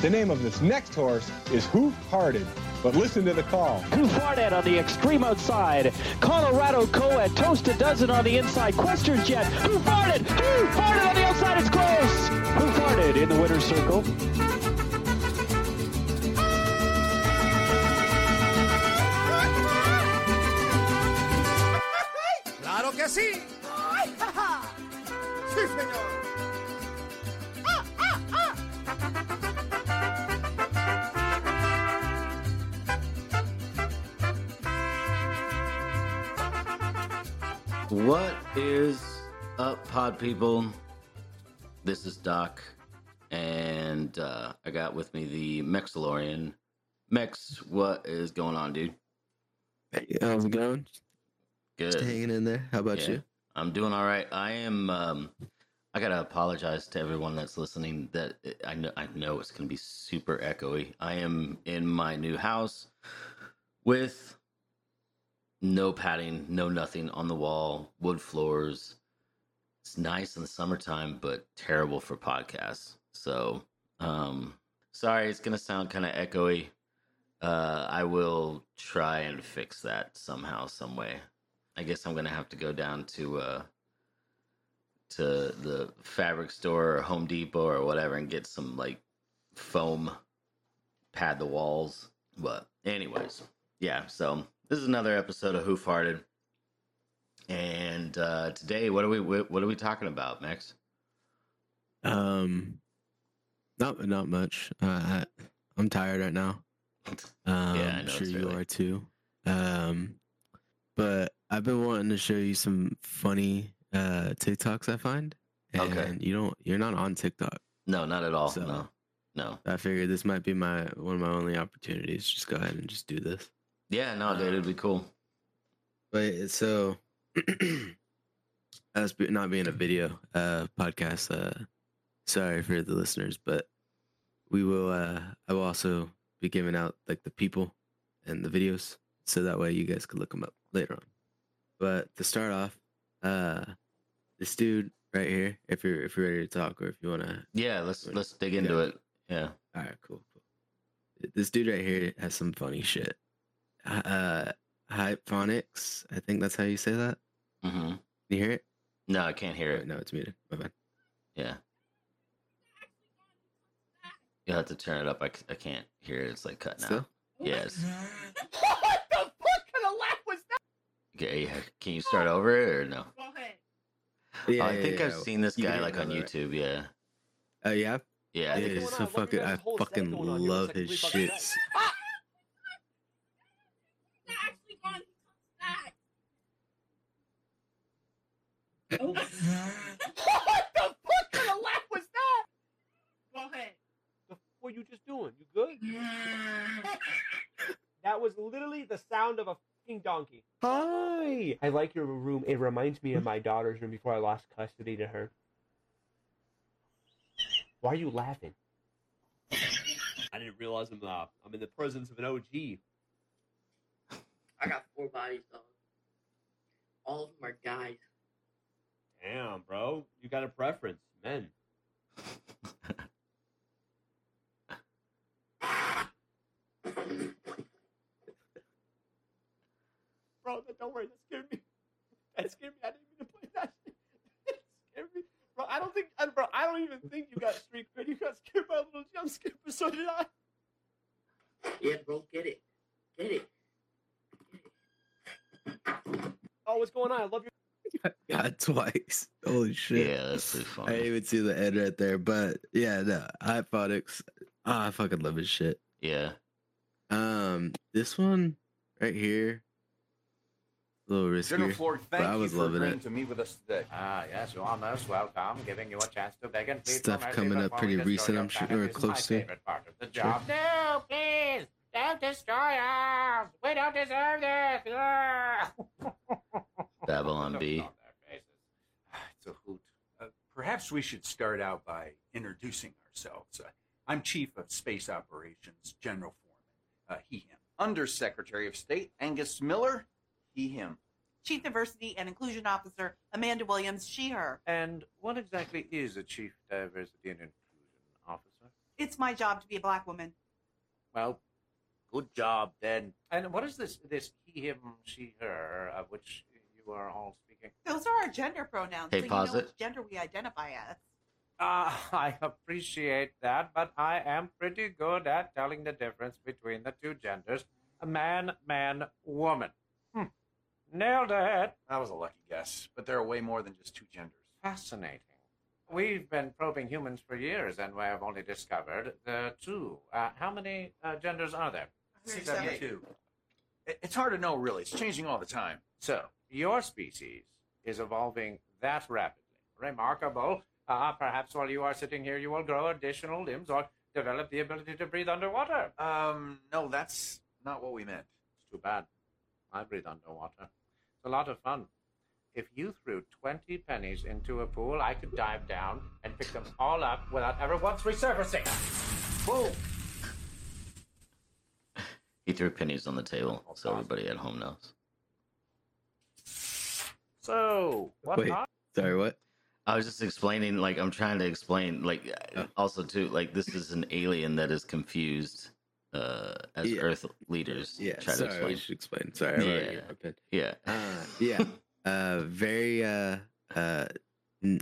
The name of this next horse is Hoof Hearted. But listen to the call. Hoof Hearted on the extreme outside. Colorado Co-Ed, Toast a Dozen on the inside. Questers Jet. Hoof Hearted! Hoof Hearted on the outside. It's close. Hoof Hearted in the winner's circle. ¡Claro que sí! ¡Ay, ja, ja! ¡Sí, señor! What is up, pod people? This is Doc, and uh, I got with me the Mexilorian. Mex, what is going on, dude? Hey, how's it going? Good. Just hanging in there. How about Yeah, you? I'm doing all right. I am. Um, I gotta apologize to everyone that's listening. That I know. I know it's gonna be super echoey. I am in my new house with no padding, no nothing on the wall, wood floors. It's nice in the summertime, but terrible for podcasts. So, um, sorry, it's gonna sound kind of echoey. Uh, I will try and fix that somehow, some way. I guess I'm gonna have to go down to uh to the fabric store or Home Depot or whatever and get some like foam pad the walls. But anyways, yeah, so this is another episode of Hoof Hearted. And uh today what are we what are we talking about, Max? Um, not not much. Uh, I, I'm tired right now. Um, Yeah, I'm sure you are too. Um, but I've been wanting to show you some funny uh TikToks I find. And Okay. you don't. You're not on TikTok. No, not at all. So- no. No. I figured this might be my one of my only opportunities. Just go ahead and just do this. Yeah, no, dude, it'd be cool. But so, us not being a video uh, podcast, uh, sorry for the listeners, but we will. Uh, I will also be giving out like the people and the videos, so that way you guys could look them up later on. But to start off, uh, this dude right here, if you're if you're ready to talk or if you want to, Yeah, let's Wait, let's dig into yeah. it. Yeah. all right, cool, cool. This dude right here has some funny shit. Uh, Hyponics, I think that's how you say that. hmm Can you hear it? No, I can't hear Oh, it. no, it's muted. My bad. Yeah. You'll have to turn it up. I, I can't hear it. It's like cutting Still? out. Yes. What the fuck kind of laugh was that? Okay, yeah. Can you start over it or no? Yeah, Oh, I think yeah, I've yeah. seen this You guy can like on it, right? YouTube. Yeah. Oh yeah, Yeah. I yeah. think It's it's- so fucking. I fucking love his shits. What the fuck kind of laugh was that? Go ahead. What were you just doing? You good? That was literally the sound of a fucking donkey. Hi. I like your room. It reminds me of my daughter's room before I lost custody to her. Why are you laughing? I didn't realize I'm uh, I'm in the presence of an OG. I got four bodies, dog. All of them are guys. Damn, bro, you got a preference, men. Bro, don't worry, that scared me. That scared me. I didn't mean to play that. shit. That scared me, bro. I don't think, bro. I don't even think you got street cred. You got scared by a little jump scare, but so did I. Yeah, bro, get it. Get it. Oh, what's going on? I love your. God, twice. Holy shit. yeah, that's pretty I funny. didn't even see the end right there, but yeah, no, Hyponics. Ah, I fucking love his shit. Yeah. Um, this one right here, a little General riskier. Floyd, but thank I you was for loving agreeing it. to meet with us today. Ah, yes, you are most welcome, giving you a chance to beg and plead Stuff coming up pretty recent, I'm sure, planet or is close to. favorite part of the Sure. No, please, don't destroy us. We don't deserve this. Ah. Babylon Don't B. on their faces. It's a hoot. Uh, perhaps we should start out by introducing ourselves. Uh, I'm Chief of Space Operations, General Foreman, uh, he, him. Undersecretary of State, Angus Miller, he, him. Chief Diversity and Inclusion Officer Amanda Williams, she, her. And what exactly is a chief diversity and inclusion officer? It's my job to be a black woman. Well, good job then. And what is this this he, him, she, her, of which you are all speaking? Those are our gender pronouns. Hey, so pause you know it. which gender we identify as. Ah, I appreciate that, but I am pretty good at telling the difference between the two genders. A man, man, woman. Hmm. Nailed it. That was a lucky guess, but there are way more than just two genders. Fascinating. We've been probing humans for years, and we have only discovered the two. Uh, how many uh, genders are there? 72. It's hard to know, really. It's changing all the time. So, your species is evolving that rapidly. Remarkable. Uh, perhaps while you are sitting here, you will grow additional limbs or develop the ability to breathe underwater. Um, no, that's not what we meant. It's too bad. I breathe underwater. It's a lot of fun. If you threw 20 pennies into a pool, I could dive down and pick them all up without ever once resurfacing. Boom! He threw pennies on the table, so everybody at home knows. So, what Wait. are- Sorry, what? I was just explaining, like I'm trying to explain, like Oh. also too, like this is an alien that is confused uh as Yeah. Earth leaders Yeah, try to sorry, explain. we should explain. Sorry, I Yeah. got. Yeah, Uh, yeah, uh, very uh, uh, n-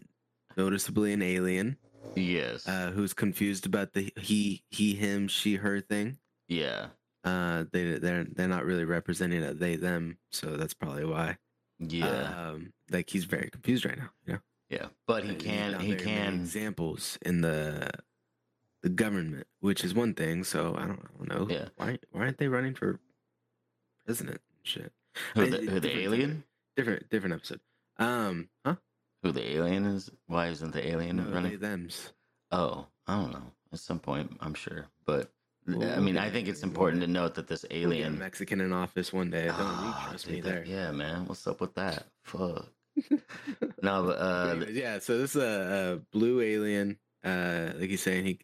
noticeably an alien yes, uh, who's confused about the he, he, him, she, her thing. yeah, Uh, they they're they're not really representing a they them, so that's probably why. Yeah, Um, like he's very confused right now. Know, yeah. But he can, he can, examples in the the government, which is one thing. So I don't, I don't know. Yeah. Why why aren't they running for president? and Shit. who the, who the alien, Different different episode. Um, huh? who the alien is? Why isn't the alien No, running? them's. Oh, I don't know. At some point, I'm sure, but I mean, I think it's important to note that this We'll alien. Mexican in office one day. Don't you Ah, trust dude, me that- there? Yeah, man. What's up with that? Fuck. no, but uh, yeah, so this is a, a blue alien. Uh, like he's saying, he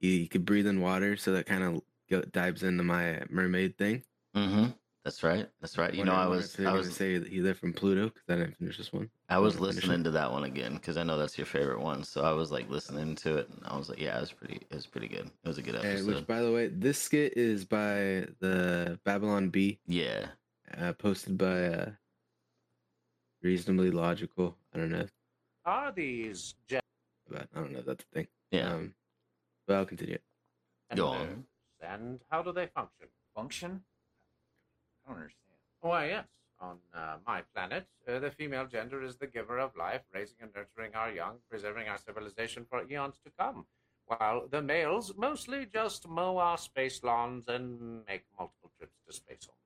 he could breathe in water, so that kind of dives into my mermaid thing. hmm That's right. That's right. You know, I Wonder- wonder was, if they're I was, say that he lived from Pluto because I didn't finish this one. I was wanna listening to that one again because I know that's your favorite one. So I was like listening to it, and I was like, yeah, it was pretty, it was pretty good. It was a good And episode. which, by the way, this skit is by the Babylon Bee, yeah, uh, posted by uh, Reasonably Logical. I don't know, are these but I don't know if that's the thing. yeah. Um, but I'll continue. Go on. and how do they function? Function? I don't understand. Why, yes. On uh, my planet, uh, the female gender is the giver of life, raising and nurturing our young, preserving our civilization for eons to come. While the males mostly just mow our space lawns and make multiple trips to Space Home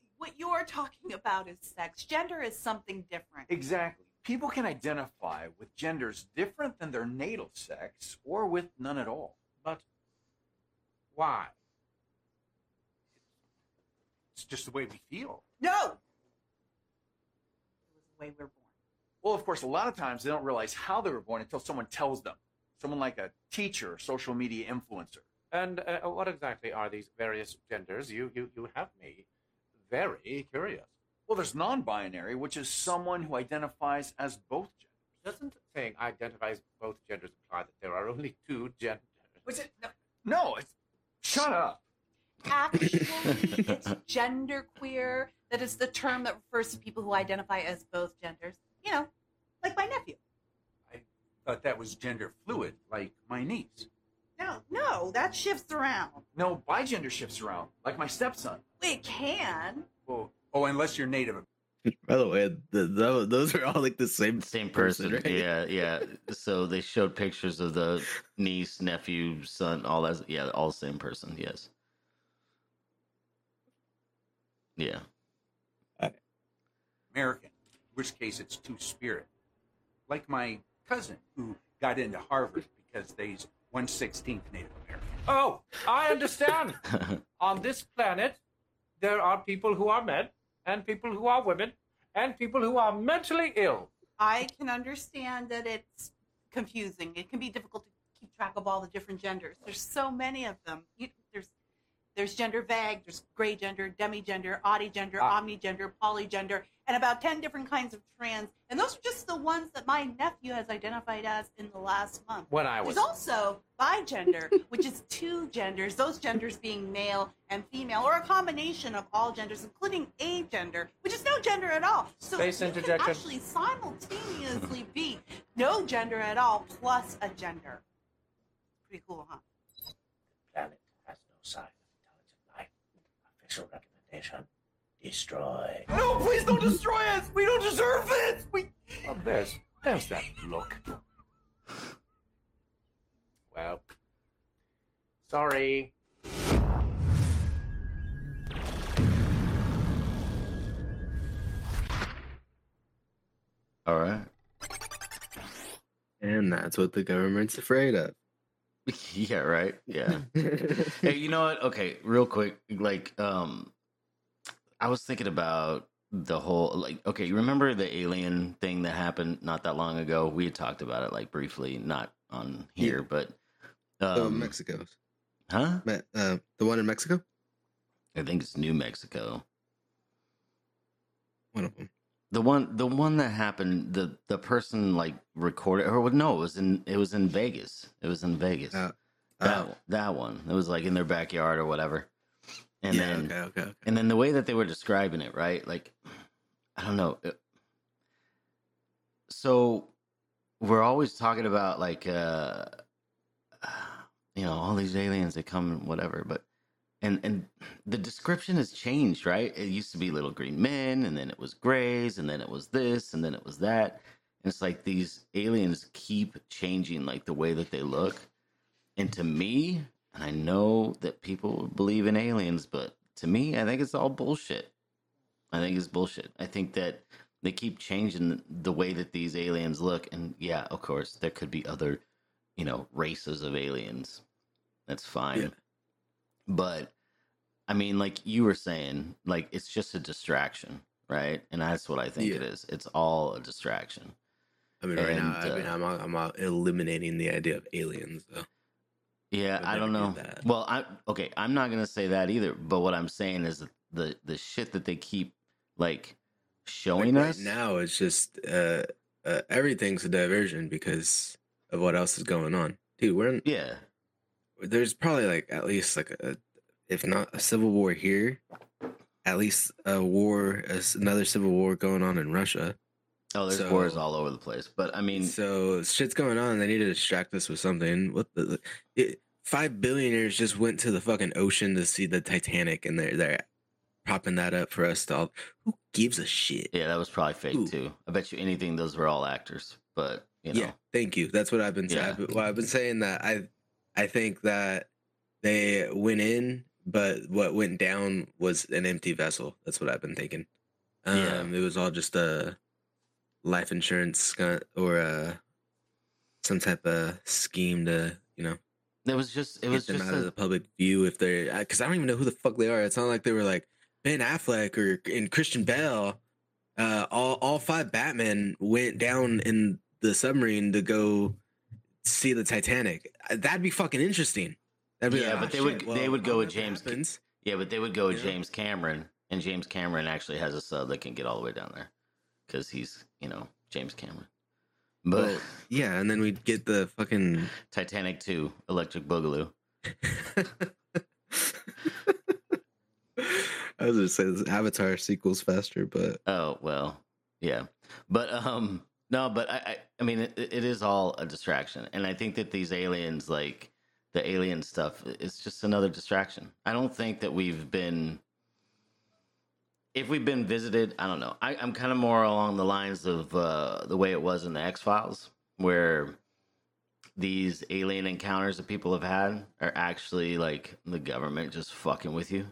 Depot. What you're talking about is sex. Gender is something different. Exactly. People can identify with genders different than their natal sex or with none at all. But why? It's just the way we feel. No. It was the way we're born. Well, of course, a lot of times they don't realize how they were born until someone tells them. Someone like a teacher, social media influencer. And uh, what exactly are these various genders? You, you, you have me very curious. Well, there's non binary, which is someone who identifies as both genders. Doesn't saying identifies both genders imply that there are only two genders? Was it? No. No, it's. Shut up. Actually, it's genderqueer. That is the term that refers to people who identify as both genders. You know, like my nephew. I thought that was gender fluid, like my niece. No, no, that shifts around. No, bi gender shifts around, like my stepson. It can. Well, oh, unless you're native. By the way, the, the, those are all like the same Same person. right? Yeah, yeah. So they showed pictures of the niece, nephew, son, all that. Yeah, all the same person. Yes. Yeah. Uh, American, in which case it's two spirit. Like my cousin who got into Harvard because they's one sixteenth Native American. Oh, I understand. On this planet, there are people who are men, and people who are women, and people who are mentally ill. I can understand that it's confusing. It can be difficult to keep track of all the different genders. There's so many of them. You, there's gender vague, there's gray gender, demigender, oddygender, Ah. omnigender, polygender, and about 10 different kinds of trans. And those are just the ones that my nephew has identified as in the last month. When I was There's also bigender, which is two genders, those genders being male and female, or a combination of all genders, including agender, which is no gender at all. So Space you can actually simultaneously be no gender at all plus a gender. Pretty cool, huh? planet has no sign of intelligent life. Official recommendation: destroy. No, please don't destroy us. We don't deserve this. We. Oh, there's there's that look. Well, sorry. All right. And that's what the government's afraid of. Yeah, right. Yeah. hey, you know what? Okay, real quick, like, um, I was thinking about the whole, like, okay, you remember the alien thing that happened not that long ago? We had talked about it, like, briefly, not on here, but, oh, um, Mexico. huh? Uh, the one in Mexico? I think it's New Mexico. One of them. The one, the one that happened, the the person like recorded, or no, it was in it was in Vegas. It was in Vegas. Uh, that oh. that one. It was like in their backyard or whatever. And yeah, then okay, okay, okay. and then the way that they were describing it, right? Like, I don't know. It- So we're always talking about like, uh, you know, all these aliens that come and whatever, but and and the description has changed, right? It used to be little green men, and then it was grays, and then it was this, and then it was that. And it's like these aliens keep changing, like the way that they look. And to me, and I know that people believe in aliens, but to me, I think it's all bullshit. I think it's bullshit. I think that they keep changing the way that these aliens look. And yeah, of course, there could be other, you know, races of aliens. That's fine. Yeah. But I mean, like you were saying, like it's just a distraction, right? And that's what I think it Yeah. is. It's all a distraction. I mean, right now, And, I mean, uh, I'm, out- I'm out eliminating the idea of aliens, though. Yeah, Would I don't know. that. Well, I okay, I'm not gonna say that either. But what I'm saying is that the the shit that they keep like Like, showing right us now, it's just uh, uh, everything's a diversion because of what else is going on. Dude, we're in, Yeah, there's probably like at least like a, if not a civil war here, at least a war, another civil war going on in Russia. oh, there's So- wars all over the place. But I mean, so shit's going on. They need to distract us with something. What the? the- It, five billionaires just went to the fucking ocean to see the Titanic, and they're they're propping that up for us to all. Who gives a shit? yeah, that was probably fake Ooh. too. I bet you anything those were all actors. But you know, Yeah, thank you. That's what I've been saying. Yeah. Well, I've been saying that I I think that they went in, but what went down was an empty vessel. That's what I've been thinking. Um, Yeah. it was all just a life insurance or uh some type of scheme to you know it was just it was them just out of the public view if they're because I don't even know who the fuck they are. It's not like they were like Ben Affleck or and Christian Bale. Uh, all all five Batmen went down in the submarine to go see the Titanic. Uh, That'd be fucking interesting. That'd be Yeah, like, but "Ah, they would- shit, they would go with James happens." yeah, but they would go with Yeah. James Cameron, and James Cameron actually has a sub that can get all the way down there because he's you know James Cameron. But Well, yeah, and then we'd get the fucking. Titanic two, Electric Boogaloo. I was gonna say this Avatar sequels faster, but Oh well, yeah, but um, no, but I, I, I mean, it, it is all a distraction, and I think that these aliens, like the alien stuff, is just another distraction. I don't think that we've been, if we've been visited, I don't know. I, I'm kind of more along the lines of uh, the way it was in the X Files, where these alien encounters that people have had are actually like the government just fucking with you,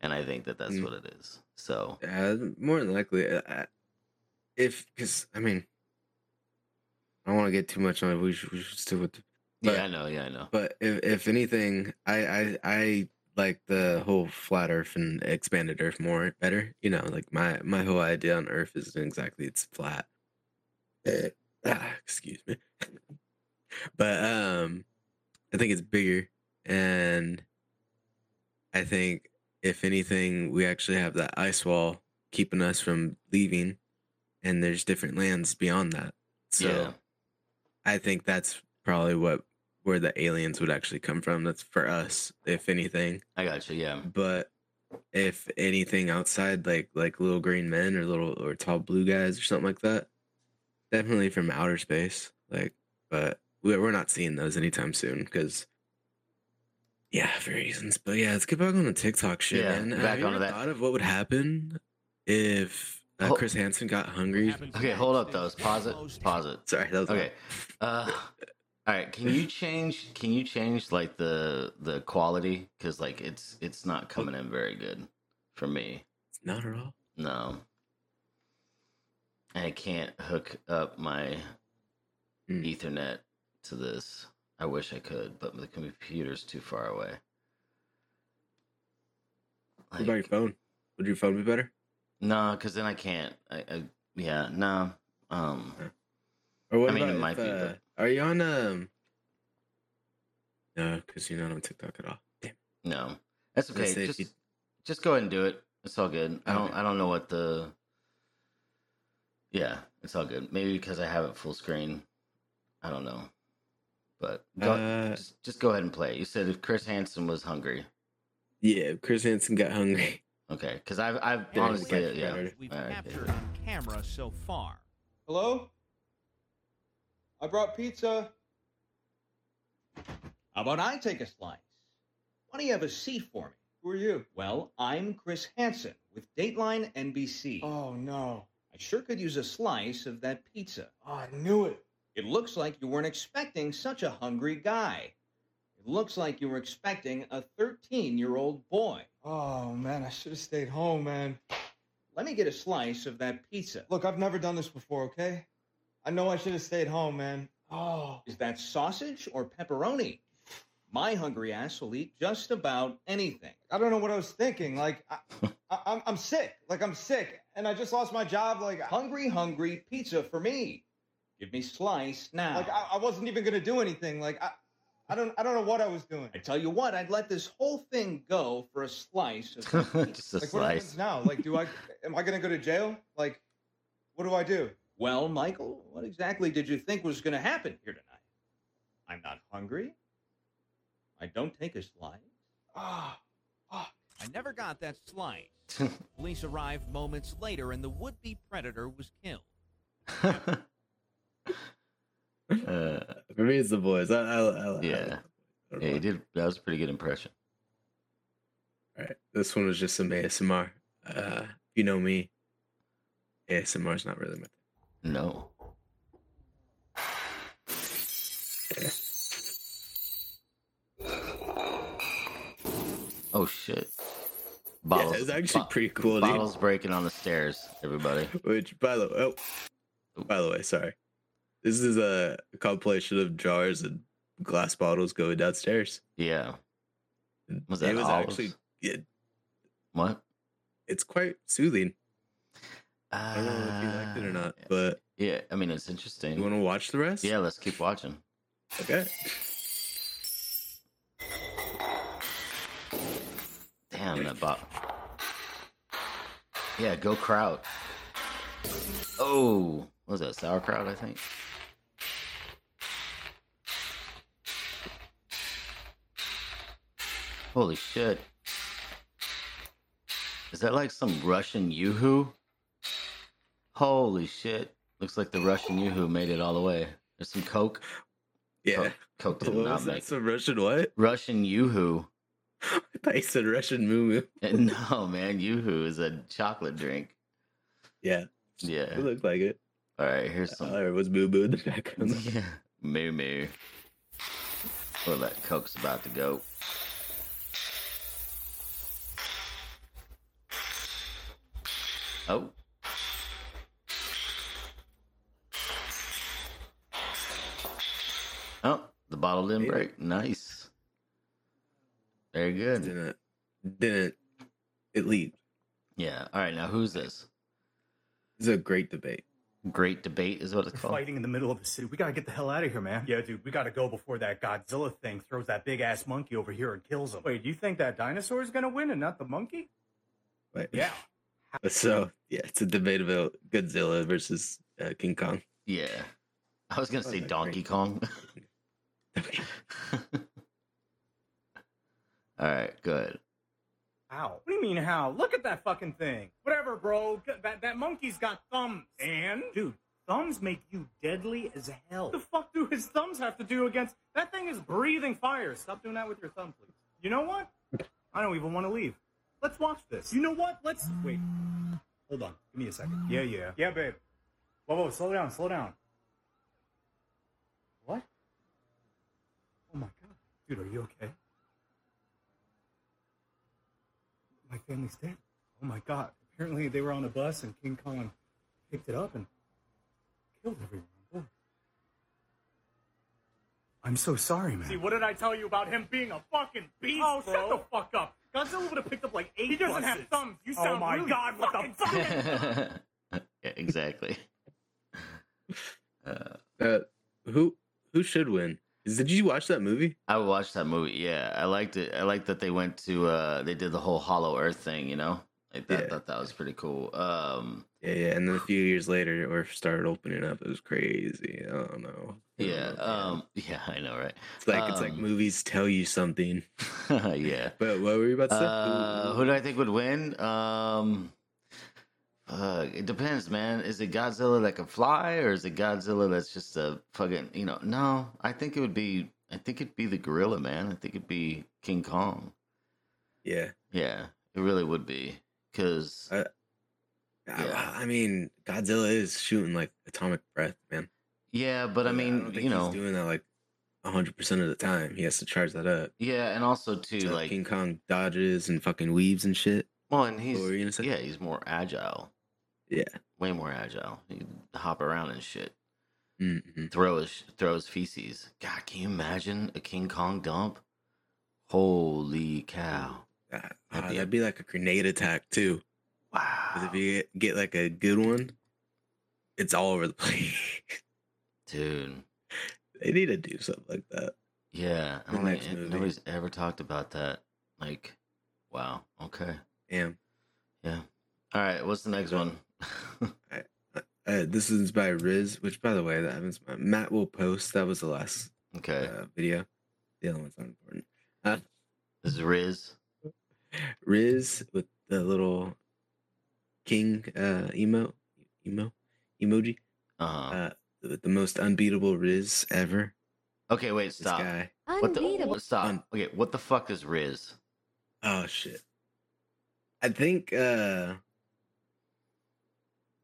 and I think that that's Mm. what it is. So Yeah, more than likely. uh, uh, If because I mean, I don't want to get too much on it. We should, we should stick with. The, but, yeah, I know, yeah, I know. But if if anything, I I I like the whole flat Earth and expanded Earth more better. You know, like my my whole idea on Earth is not exactly it's flat. Eh, ah, excuse me. but um, I think it's bigger, and I think if anything, we actually have that ice wall keeping us from leaving, and there's different lands beyond that. So Yeah. I think that's probably what where the aliens would actually come from. That's for us, if anything. I got you. Yeah. But if anything outside, like like little green men or little or tall blue guys or something like that, definitely from outer space. Like, but we're we're not seeing those anytime soon because. Yeah, for reasons. But yeah, let's get back on the TikTok shit, Yeah, man. back Have onto that. thought of what would happen if uh, Hol- Chris Hansen got hungry? Okay, hold up, though. Pause it. Pause it. Sorry, that was Okay. Uh, all right. Can you change? Can you change like the the quality? Because like it's it's not coming in very good for me. Not at all. No. I can't hook up my Hmm. Ethernet to this. I wish I could, but the computer's too far away. What about your phone? Would your phone be better? No, because then I can't. I, I yeah, no. Um, Or what I mean, about it might if, be, uh, Are you on um? No, because you're not on TikTok at all. Damn. no, that's I was gonna okay. Just you- just go ahead and do it. It's all good. I don't Okay. I don't know what the. Yeah, it's all good. Maybe because I have it full screen. I don't know, but go, Uh, just just go ahead and play. You said if Chris Hansen was hungry. Yeah, Chris Hansen got hungry. Okay, because I've I've Yeah, honestly yeah. better. We've All right, captured yeah. on camera so far. Hello? I brought pizza. How about I take a slice? Why don't you have a seat for me? Who are you? Well, I'm Chris Hansen with Dateline NBC. Oh no. I sure could use a slice of that pizza. Oh, I knew it. It looks like you weren't expecting such a hungry guy. Looks like you were expecting a 13 year old boy. Oh man, I should have stayed home, man. Let me get a slice of that pizza. Look, I've never done this before, okay? I know I should have stayed home, man. Oh. Is that sausage or pepperoni? My hungry ass will eat just about anything. I don't know what I was thinking. Like, I, I, I'm, I'm sick. Like, I'm sick, and I just lost my job. Like, Hungry, hungry pizza for me. Give me slice now. like I, I wasn't even gonna do anything. Like, I, I don't, I don't know what I was doing. I tell you what, I'd let this whole thing go for a slice of just a Like, what happens slice. now? Like, do I, am I gonna go to jail? Like, what do I do? Well, Michael, what exactly did you think was going to happen here tonight? I'm not hungry. I don't take a slice. Ah, ah. I never got that slice. Police arrived moments later and the would-be predator was killed. uh, For me, it's the boys. I, I, I, Yeah. I yeah, you did. That was a pretty good impression. All right, this one was just some ASMR. Uh, you know me, ASMR is not really my thing. No. Oh shit! Bottles. yeah, it's actually bo- pretty cool. Dude. bottles breaking on the stairs. Everybody. Which, by the way, oh, by the way, sorry. This is a compilation of jars and glass bottles going downstairs. Yeah. Was that it was olives? actually it, What? it's quite soothing. I don't know if you liked it or not, Uh, but yeah. I mean, it's interesting. you want to watch the rest? Yeah, let's keep watching. Okay. Damn that bot. Yeah, go kraut. Oh, what was that sauerkraut? I think. Holy shit! Is that like some Russian yoo-hoo? Holy shit! Looks like the Russian yoo-hoo made it all the way. There's some Coke. Yeah. Coke, Coke did What not was that? make Some Russian what? Russian yoo-hoo. I thought you said Russian moo moo. No, man, yoo-hoo is a chocolate drink. Yeah, Yeah. it looked like it. All right, here's some. There was moo moo in the background. Yeah. Moo moo. Well, that Coke's about to go. Oh. Oh, the bottle didn't Yeah. break. Nice. Very good. didn't didn't it leave? Yeah. All right, now who's this? It's a great debate. Great debate is what it's We're called. fighting in the middle of the city. We gotta get the hell out of here, man. Yeah, dude, we gotta go before that Godzilla thing throws that big ass monkey over here and kills him. Wait, do you think that dinosaur is gonna win and not the monkey? Wait. Yeah. So yeah, it's a debate about Godzilla versus uh, King Kong. Yeah. I was gonna Oh, say Donkey great. Kong. All right, good. How? What do you mean how? Look at that fucking thing. Whatever, bro. That that monkey's got thumbs. And dude, thumbs make you deadly as hell. What the fuck do his thumbs have to do against that thing is breathing fire. Stop doing that with your thumb, please. You know what? I don't even want to leave. Let's watch this. You know what? Let's wait. Hold on. Give me a second. Yeah, yeah. Yeah, babe. Whoa, whoa, slow down, slow down. What? Oh my god. Dude, are you okay? My family's dead. Oh my god. Apparently they were on a bus and King Kong picked it up and killed everyone on. I'm so sorry, man. See, what did I tell you about him being a fucking beast, Oh, shut the fuck up. Godzilla would have picked up like eight He doesn't have thumbs. You sound Oh my really god, what the fuck? yeah, exactly. Uh, Uh, who who should win? Did you watch that movie? I watched that movie. Yeah, I liked it. I liked that they went to uh they did the whole Hollow Earth thing. You know, like that. Yeah. Thought that was pretty cool. Um, Yeah, yeah. And then a few years later, or started opening up. It was crazy. I don't know. yeah, um, yeah, I know, right? It's like it's like um, movies tell you something. yeah. But what were you about to say? Uh, who do I think would win? Um, uh, it depends, man. Is it Godzilla that can fly, or is it Godzilla that's just a fucking, you know? No, I think it would be. I think it'd be the gorilla, man. I think it'd be King Kong. yeah. Yeah, it really would be. Cause Uh, Yeah. I, I mean, Godzilla is shooting like atomic breath, man. yeah, but I mean, think you know, he's doing that like hundred percent of the time. He has to charge that up. yeah, and also too, So like, King Kong dodges and fucking weaves and shit. well, and he's yeah, he's more agile, Yeah. way more agile. He hop around and shit. hmm throw his throw his feces. God, can you imagine a King Kong dump? Holy cow! That, That'd ah, be- that'd be like a grenade attack too. Wow, if you get, get like a good one, it's all over the place. dude. they need to do something like that. Yeah, I The don't think nobody's ever talked about that. Like, wow. Okay. Yeah. Yeah. All right. What's the next one? Uh, this is by Riz, which by the way, that happens. Matt will post. That was the last okay. uh, video. The other ones aren't important. Uh, This is Riz. Riz with the little king uh, emo emo emoji. Uh-huh. Uh, the, the most unbeatable Rizz ever. Okay. Wait. This Stop. guy. What the? Unbeatable. what- Stop. Un- Okay. What the fuck is Rizz? Oh shit. I think uh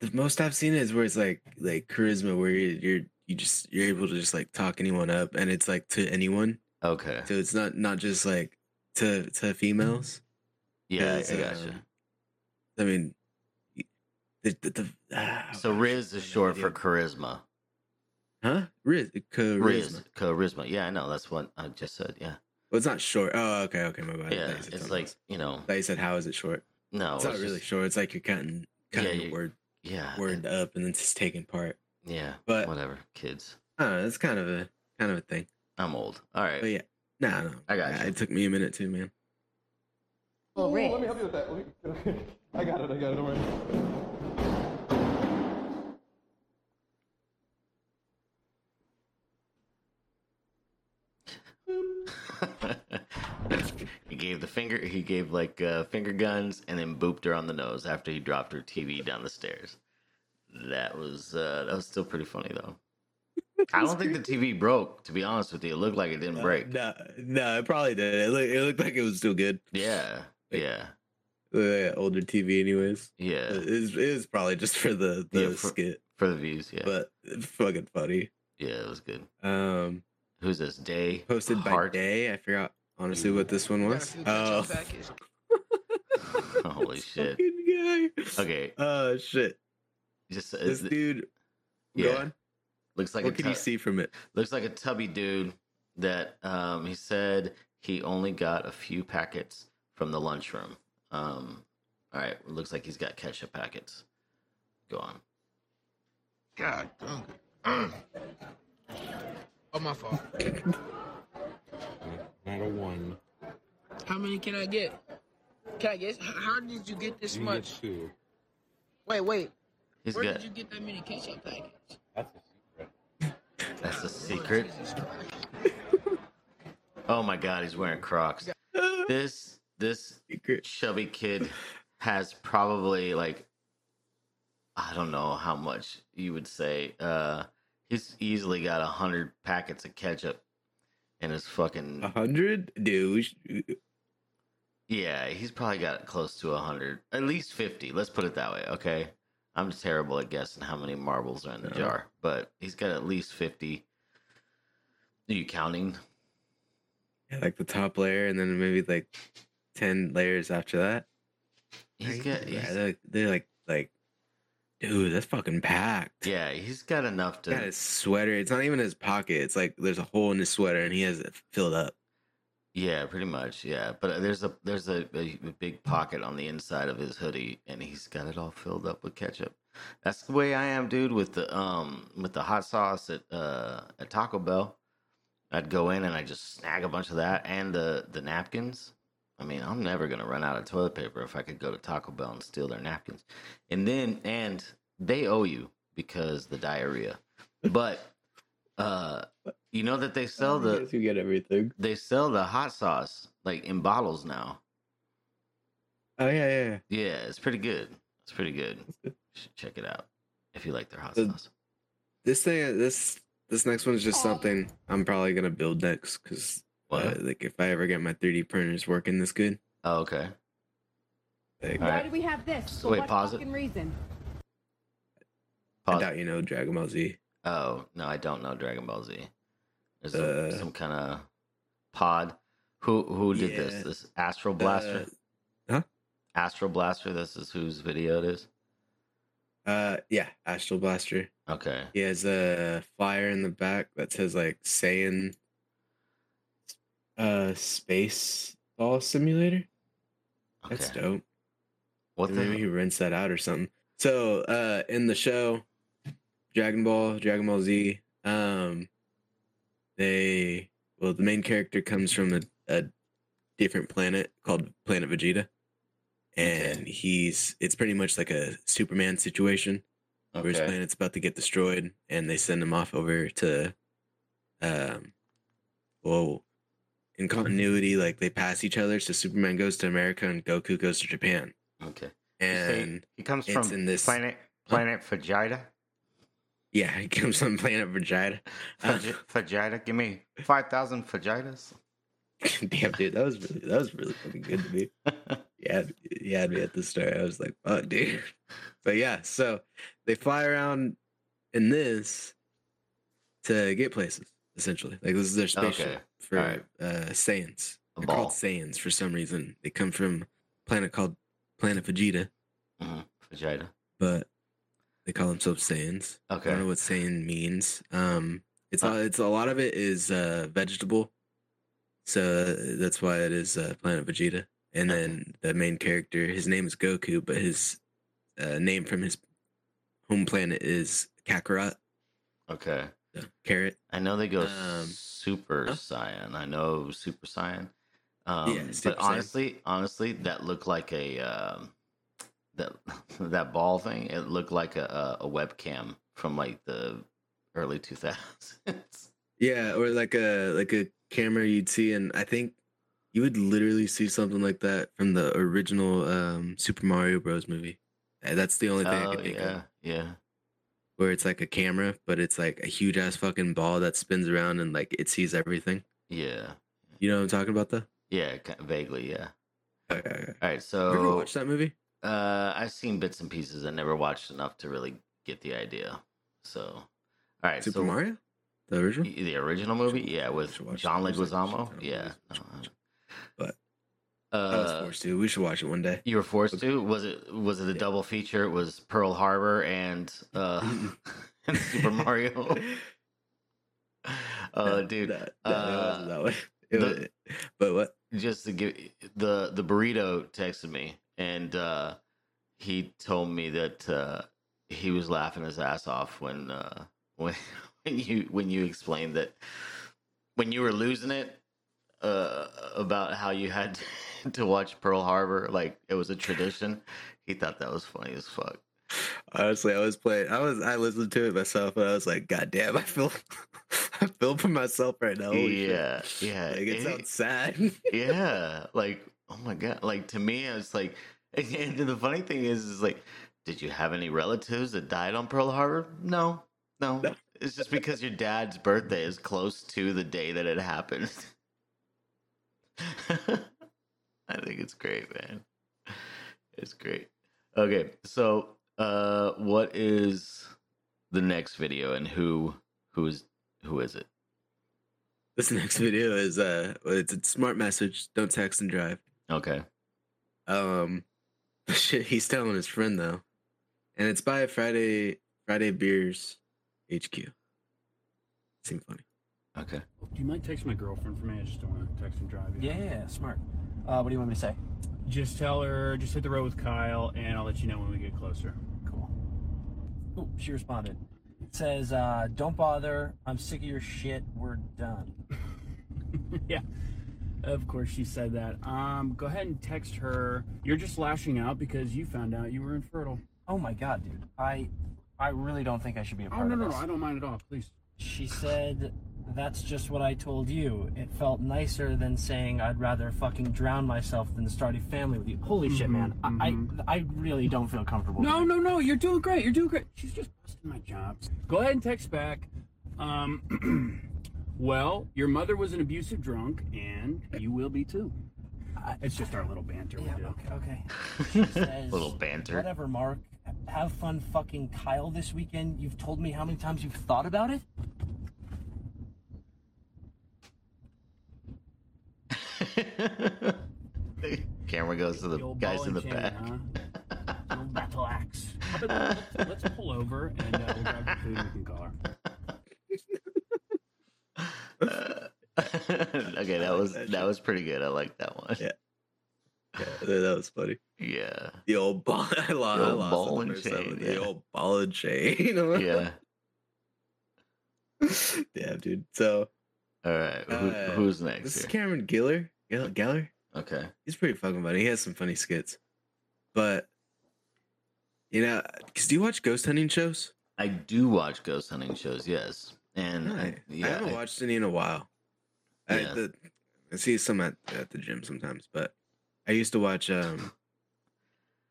the most I've seen is where it's like like charisma where you're, you're you just you're able to just like talk anyone up and it's like to anyone. Okay. So it's not not just like to to females. Yeah, I 'Cause, gotcha. um, I mean y- the, the, the ah, So Rizz is I have no short for charisma. Huh? Rizz charisma. Rizz, charisma. Yeah, I know. That's what I just said. Yeah. Well, it's not short. Oh, okay, okay, my bad. Yeah. you It's like else. you know. I thought you said how is it short? No. it's not really just- short. It's like you're cutting cutting Yeah, the word Yeah. word up and then just taking part. Yeah. But- whatever. Kids. I don't know. It's kind of a kind of a thing. I'm old. All right. But yeah, nah, no, I got yeah, you. It took me a minute too, man. Well, Rizz. Let me help you with that. Let me- I got it. I got it. Don't worry. he gave the finger. He gave like uh, finger guns, and then booped her on the nose after he dropped her TV down the stairs. That was uh, that was still pretty funny though. I don't think the TV broke. To be honest with you, it looked like it didn't break. No, no, it probably did. It looked, it looked like it was still good. Yeah, yeah, Uh, older TV, anyways. yeah. It was, it was probably just for the the Yeah, for- skit, For the views, yeah, but fucking funny. yeah, it was good. Um, Who's this? Day posted by Day. I forgot honestly what this one was. Oh, Holy shit. guy. Okay, Oh shit. just uh, This dude. yeah. Go on. looks like what a can you see from it? looks like a tubby dude that um he said he only got a few packets from the lunchroom. Um all right, looks like he's got ketchup packets. Go on. God, damn. Oh, my fault. Not a one. How many can I get? Can I guess? How did you get this You much? get two. Wait, wait. He's Where good. did you get that many ketchup packets? That's a secret. That's a secret. Oh my god, he's wearing Crocs. This this chubby kid has probably like I don't know how much you would say. Uh he's easily got a hundred packets of ketchup in his fucking A hundred, dude. Yeah, he's probably got close to a hundred. At least fifty. Let's put it that way, okay? I'm terrible at guessing how many marbles are in the No. jar, but he's got at least fifty. Are you counting? Yeah, like the top layer, and then maybe like ten layers after that. He's got yeah, he's, they're, they're like like, dude, that's fucking packed. yeah, he's got enough to Got his sweater. It's not even his pocket. It's like there's a hole in his sweater, and he has it filled up. Yeah, pretty much. Yeah, but there's a there's a, a, a big pocket on the inside of his hoodie, and he's got it all filled up with ketchup. That's the way I am, dude. With the um with the hot sauce at uh at Taco Bell, I'd go in and I just snag a bunch of that and the the napkins. I mean, I'm never gonna run out of toilet paper if I could go to Taco Bell and steal their napkins, and then and they owe you because the diarrhea, but uh, you know that they sell the you get everything. they sell the hot sauce like in bottles now. Oh yeah, yeah. yeah. Yeah, it's pretty good. It's pretty good. You should check it out if you like their hot The- sauce. This thing, this this next one's just something I'm probably gonna build next because What? uh, like if I ever get my 3D printers working this good, Oh, okay. like, Why right. do we have this? For Wait, pause it. fucking reason? I doubt you know Dragon Ball Z. Oh no, I don't know Dragon Ball Z. There's a, Uh, some kind of pod. Who who did this? Yeah. This Astral Blaster. Uh, huh? Astral Blaster. This is whose video it is. Uh, yeah, Astral Blaster. Okay. He has a flyer in the back that says like Saiyan uh space ball simulator. That's dope. What Maybe he rents that out or something. So uh in the show Dragon Ball, Dragon Ball Z, um they well the main character comes from a, a different planet called Planet Vegeta. And he's it's pretty much like a Superman situation where his planet's about to get destroyed and they send him off over to um well in continuity like they pass each other so superman goes to america and goku goes to japan Okay. And he comes from in this planet Huh? planet Vegeta. yeah he comes from planet vegeta Uh, Vegeta. Give me five thousand Vegetas. damn dude that was really that was really fucking good to me yeah you had me at the start i was like fuck dude but yeah so they fly around in this to get places essentially like this is their spaceship Okay. for Alright. uh Saiyans. They're ball. called Saiyans for some reason. They come from a planet called Planet Vegeta, Mhm. Vegeta. but they call themselves Saiyans. Okay. I don't know what Saiyan means. Um it's Huh. a, it's a lot of it is uh vegetable. So that's why it is uh, Planet Vegeta. And then the main character, his name is Goku, but his uh, name from his home planet is Kakarot, Okay. The carrot. I know they go Um, Super huh? Saiyan. I know Super Saiyan. Um, Yeah, Super but honestly, honestly, that looked like a um, that that ball thing. It looked like a, a, a webcam from like the early two thousands. Yeah, or like a like a camera you'd see, and I think you would literally see something like that from the original um, Super Mario Bros. movie. That's the only thing I oh can think yeah, of, yeah. Where it's like a camera, but it's like a huge ass fucking ball that spins around and like it sees everything. Yeah, You know what I'm talking about, though? yeah, vaguely, yeah. Okay, okay. All right, Have you ever so watched that movie? uh, I've seen bits and pieces. I never watched enough to really get the idea. So, all right, Super so Mario, the original. the original movie, yeah, with John Leguizamo, shit ton of yeah we should no, watch. But uh, I was forced to. We should watch it one day. You were forced to? Was it was it a double feature? It was Pearl Harbor and uh and Super Mario. Uh No, dude. no, no, it wasn't uh, that way. It the- was, but what? just to give the the burrito texted me and uh he told me that uh he was laughing his ass off when uh when when you when you explained that when you were losing it uh about how you had to watch Pearl Harbor like it was a tradition. He thought that was funny as fuck. Honestly, I was playing. I was. I listened to it myself, and I was like, "God damn!" I feel. I feel for myself right now. Holy shit. yeah, yeah. Like, it It- sounds sad. yeah, like oh my god, like to me, it's like, and the funny thing is, is like, did you have any relatives that died on Pearl Harbor? No, no. It's just because your dad's birthday is close to the day that it happened. I think it's great, man. It's great. Okay, so uh, what is the next video, and who who is who is it? This next video is uh, it's a smart message. Don't text and drive. Okay. Um, shit, he's telling his friend though, and it's by Friday Friday Beers HQ. Seemed funny. Okay. You might text my girlfriend for me. I just don't want to text and drive you. Yeah, yeah, yeah, smart. Uh, what do you want me to say? Just tell her, just hit the road with Kyle, and I'll let you know when we get closer. Cool. Oh, she responded. It says, uh, "Don't bother. I'm sick of your shit. We're done." yeah. Of course she said that. Um, go ahead and text her. You're just lashing out because you found out you were infertile. Oh my god, dude. I, I really don't think I should be a Oh part no of no no! this. I don't mind at all. Please. She said, "That's just what I told you." It felt nicer than saying I'd rather fucking drown myself than start a family with you. Holy shit, man! I, I, I really don't feel comfortable. No no no! You're doing great. You're doing great. She's just busting my chops. Go ahead and text back. Um, well, your mother was an abusive drunk, and you will be too. It's just our little banter Yeah, we do. okay, okay. She says, Little banter. Whatever, Mark. Have fun fucking Kyle this weekend. You've told me how many times you've thought about it. Camera goes to the, old guys in the chain, back. huh? Old battle axe. Let's, let's pull over and uh, we'll grab the food and we can call her. okay, that was that was pretty good. I like that one. Yeah. Yeah, that was funny. Yeah. The old ball. I lost. The I old lost ball it the and first time chain, yeah. The old ball and chain. Yeah. Damn, dude. So, All right. Who, uh, who's next This is? Cameron Giller. Geller. Okay. He's pretty fucking funny. He has some funny skits. But you know, cause do you watch ghost hunting shows? I do watch ghost hunting shows. Yes, and I, yeah, I haven't I- watched any in a while. I, the, I see some at, at the gym sometimes, but I used to watch um,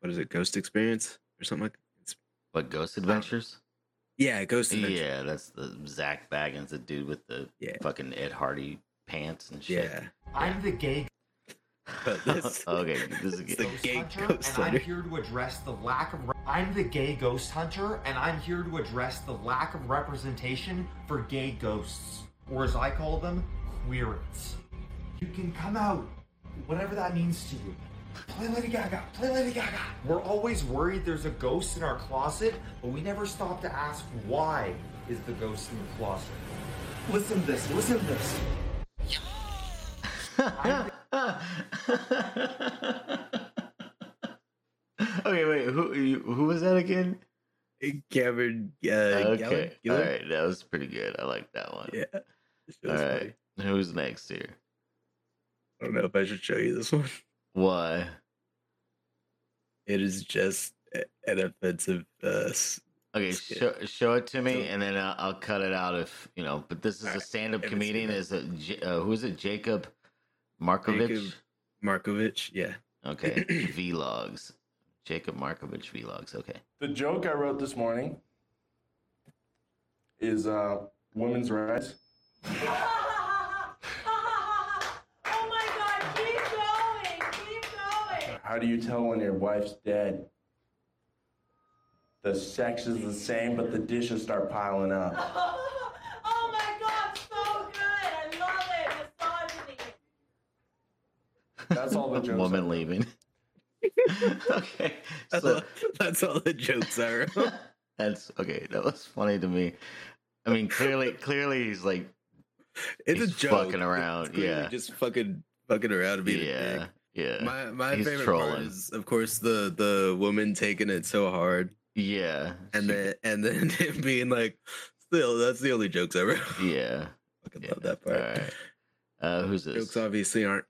what is it, Ghost Experience or something like? It's, what Ghost Adventures? Yeah, Ghost Adventure. Yeah, that's the Zak Bagans, the dude with the fucking Ed Hardy pants and shit. Yeah. I'm the gay But this, okay, this is the ghost gay hunter, ghost and I'm here to address the lack of. Re- I'm the gay ghost hunter, and I'm here to address the lack of representation for gay ghosts, or as I call them, queerants. You can come out, whatever that means to you. Play Lady Gaga. Play Lady Gaga. We're always worried there's a ghost in our closet, but we never stop to ask why is the ghost in the closet. Listen to this. Listen to this. okay, wait. Who who was that again? Cameron. Uh, okay, Geller? all right, that was pretty good. I like that one. Yeah. All was right, who's next here? I don't know if I should show you this one. Why? It is just an offensive. Uh, Okay, show, show it to me, and then I'll, I'll cut it out if you know. But this is a stand-up haven't comedian. Is it uh, who is it? Jacob Markovich. Jacob Markovich. Yeah. Okay, vlogs. Jacob Markovich vlogs. Okay. The joke I wrote this morning is uh, women's rights. Oh my god, keep going, keep going. How do you tell when your wife's dead? The sex is the same, but the dishes start piling up. Oh my god, so good. I love it. Misogyny. That's all the jokes. Woman leaving. okay. That's, So all, that's all the jokes are. that's okay. That was funny to me. I mean, clearly, clearly, he's like, It's he's a joke. fucking around. It's yeah. Just fucking fucking around and being a Yeah. Yeah. My my favorite trolling. part is, of course, the the woman taking it so hard Yeah. and then and then him being like, still, that's the only jokes I wrote. Yeah. Fucking love that part. Uh, who's this? Jokes obviously aren't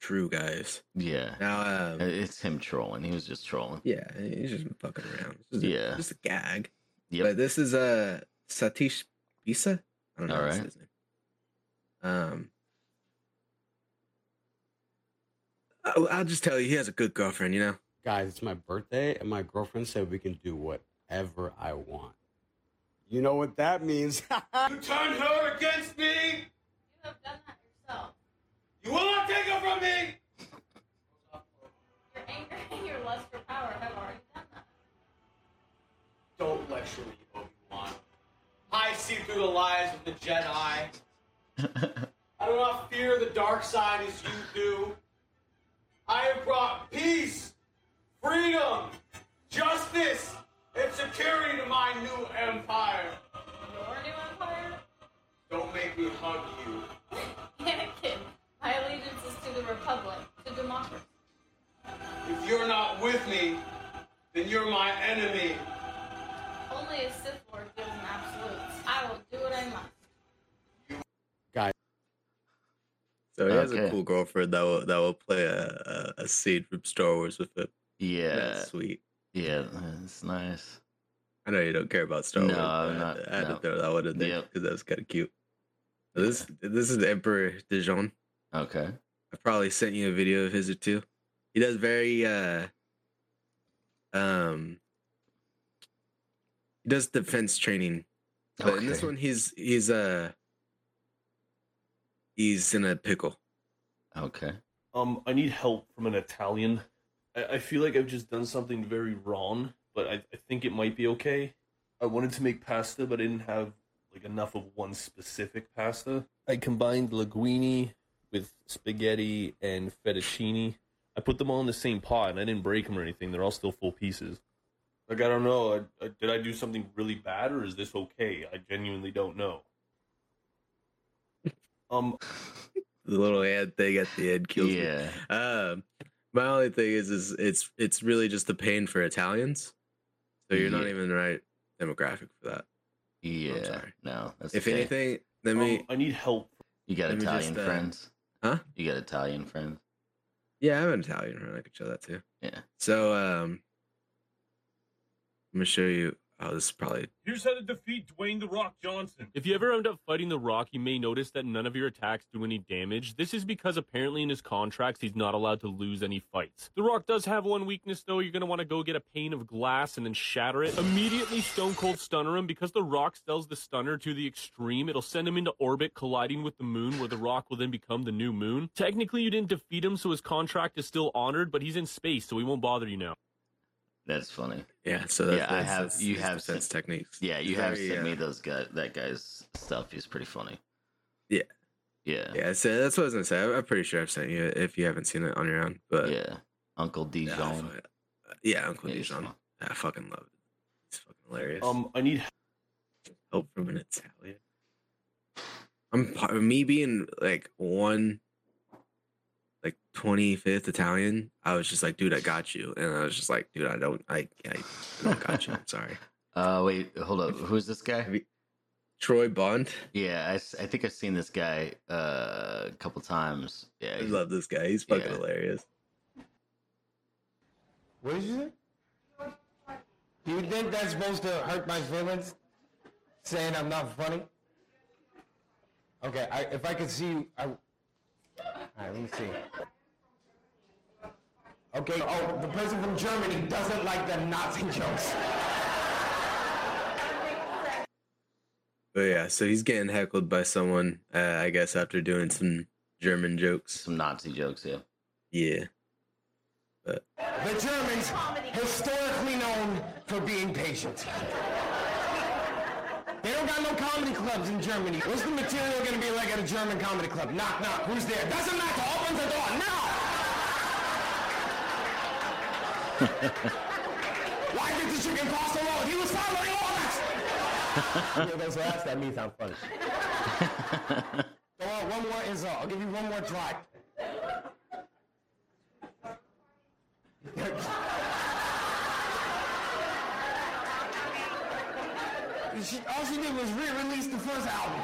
true, guys. Yeah. Now, um, Uh, It's him trolling. He was just trolling. yeah, he's just fucking around. Just a- Yeah. just a gag. Yep. But this is uh Satish Bisa. I don't know. All All right. right. His name. Um. I'll, I'll just tell you, he has a good girlfriend. You know. Guys, it's my birthday, and my girlfriend said we can do whatever I want. You know what that means? You turned her against me. You have done that yourself. You will not take her from me. Your anger and your lust for power have already done that. Don't lecture me, Obi-Wan. I see through the lies of the Jedi. I do not fear the dark side as you do. I have brought peace, freedom, justice, and security to my new empire. Your new empire? Don't make me hug you. Anakin, my allegiance is to the Republic, to democracy. If you're not with me, then you're my enemy. Only a Sith Lord deals an absolute. I will do what I must. Guys, So he has a cool girlfriend that will that will play a, a, a scene from Star Wars with him. Yeah. That's sweet. Yeah. That's nice. I know you don't care about Star No, Wars. but I had not- I had no. to throw that one in there Yep. because that was kind of cute. So this this is Emperor Dijon. Okay. I probably sent you a video of his or two. He does very uh um he does defense training. But in this one he's he's uh he's in a pickle. Okay. Um, I need help from an Italian. I, I feel like I've just done something very wrong, but I, I think it might be okay. I wanted to make pasta, but I didn't have like enough of one specific pasta. I combined linguine with spaghetti and fettuccine. I put them all in the same pot, and I didn't break them or anything. They're all still full pieces. Like I don't know. I, I, did I do something really bad, or is this okay? I genuinely don't know. Um, The little ad thing at the end kills Yeah. me. Um my only thing is is it's it's really just a pain for Italians. So you're not even the right demographic for that. Yeah. sorry. No. That's if okay. anything, let me um, I need help. You got let Italian just, uh, friends? Huh? You got Italian friends? Yeah, I have an Italian friend. I could show that too. Yeah. So um I'm gonna show you oh this is probably Here's how to defeat Dwayne The Rock Johnson. If you ever end up fighting The Rock, you may notice that none of your attacks do any damage. This is because apparently in his contracts, he's not allowed to lose any fights. The Rock does have one weakness, though. You're going to want to go get a pane of glass and then shatter it. Immediately Stone Cold Stunner him. Because The Rock sells the stunner to the extreme, it'll send him into orbit, colliding with the moon, where The Rock will then become the new moon. Technically, you didn't defeat him, so his contract is still honored, but he's in space, so he won't bother you now. That's funny. yeah, so that's, yeah, I have. that's You his have defense sent, techniques. Yeah, you He's have very, sent me uh, those guy that guy's stuff. He's pretty funny. Yeah. Yeah. Yeah, so that's what I was gonna say. I'm- I'm pretty sure I've sent you it if you haven't seen it on your own. But Yeah. Uncle Dijon. yeah, Uncle Yeah, he's Dijon. I fucking love it. It's fucking hilarious. Um, I need help from an Italian. I'm part me being like one, like twenty fifth Italian. I was just like, dude, I got you, and I was just like, dude, I don't, I, I I don't got you. I'm sorry. Uh, wait, hold up. Who's this guy? Troy Bond. Yeah, I, I think I've seen this guy uh, a couple times. Yeah, I love this guy. He's fucking Yeah. hilarious. What did you say? Do you think that's supposed to hurt my feelings? Saying I'm not funny? Okay, I, if I could see you, I. All right, let me see. Okay, oh, the person from Germany doesn't like the Nazi jokes. But yeah, so he's getting heckled by someone. Uh, I guess after doing some German jokes, some Nazi jokes. Yeah. Yeah. But The Germans, historically known for being patient. They don't got no comedy clubs in Germany. What's the material gonna be like at a German comedy club? Knock, knock. Who's there? Doesn't matter. Open the door now. Why did the chicken cross the road? He was following orders. yeah, those ass that means I'm funny. Go on, one more insult. I'll give you one more try. She, all she did was re-release the first album.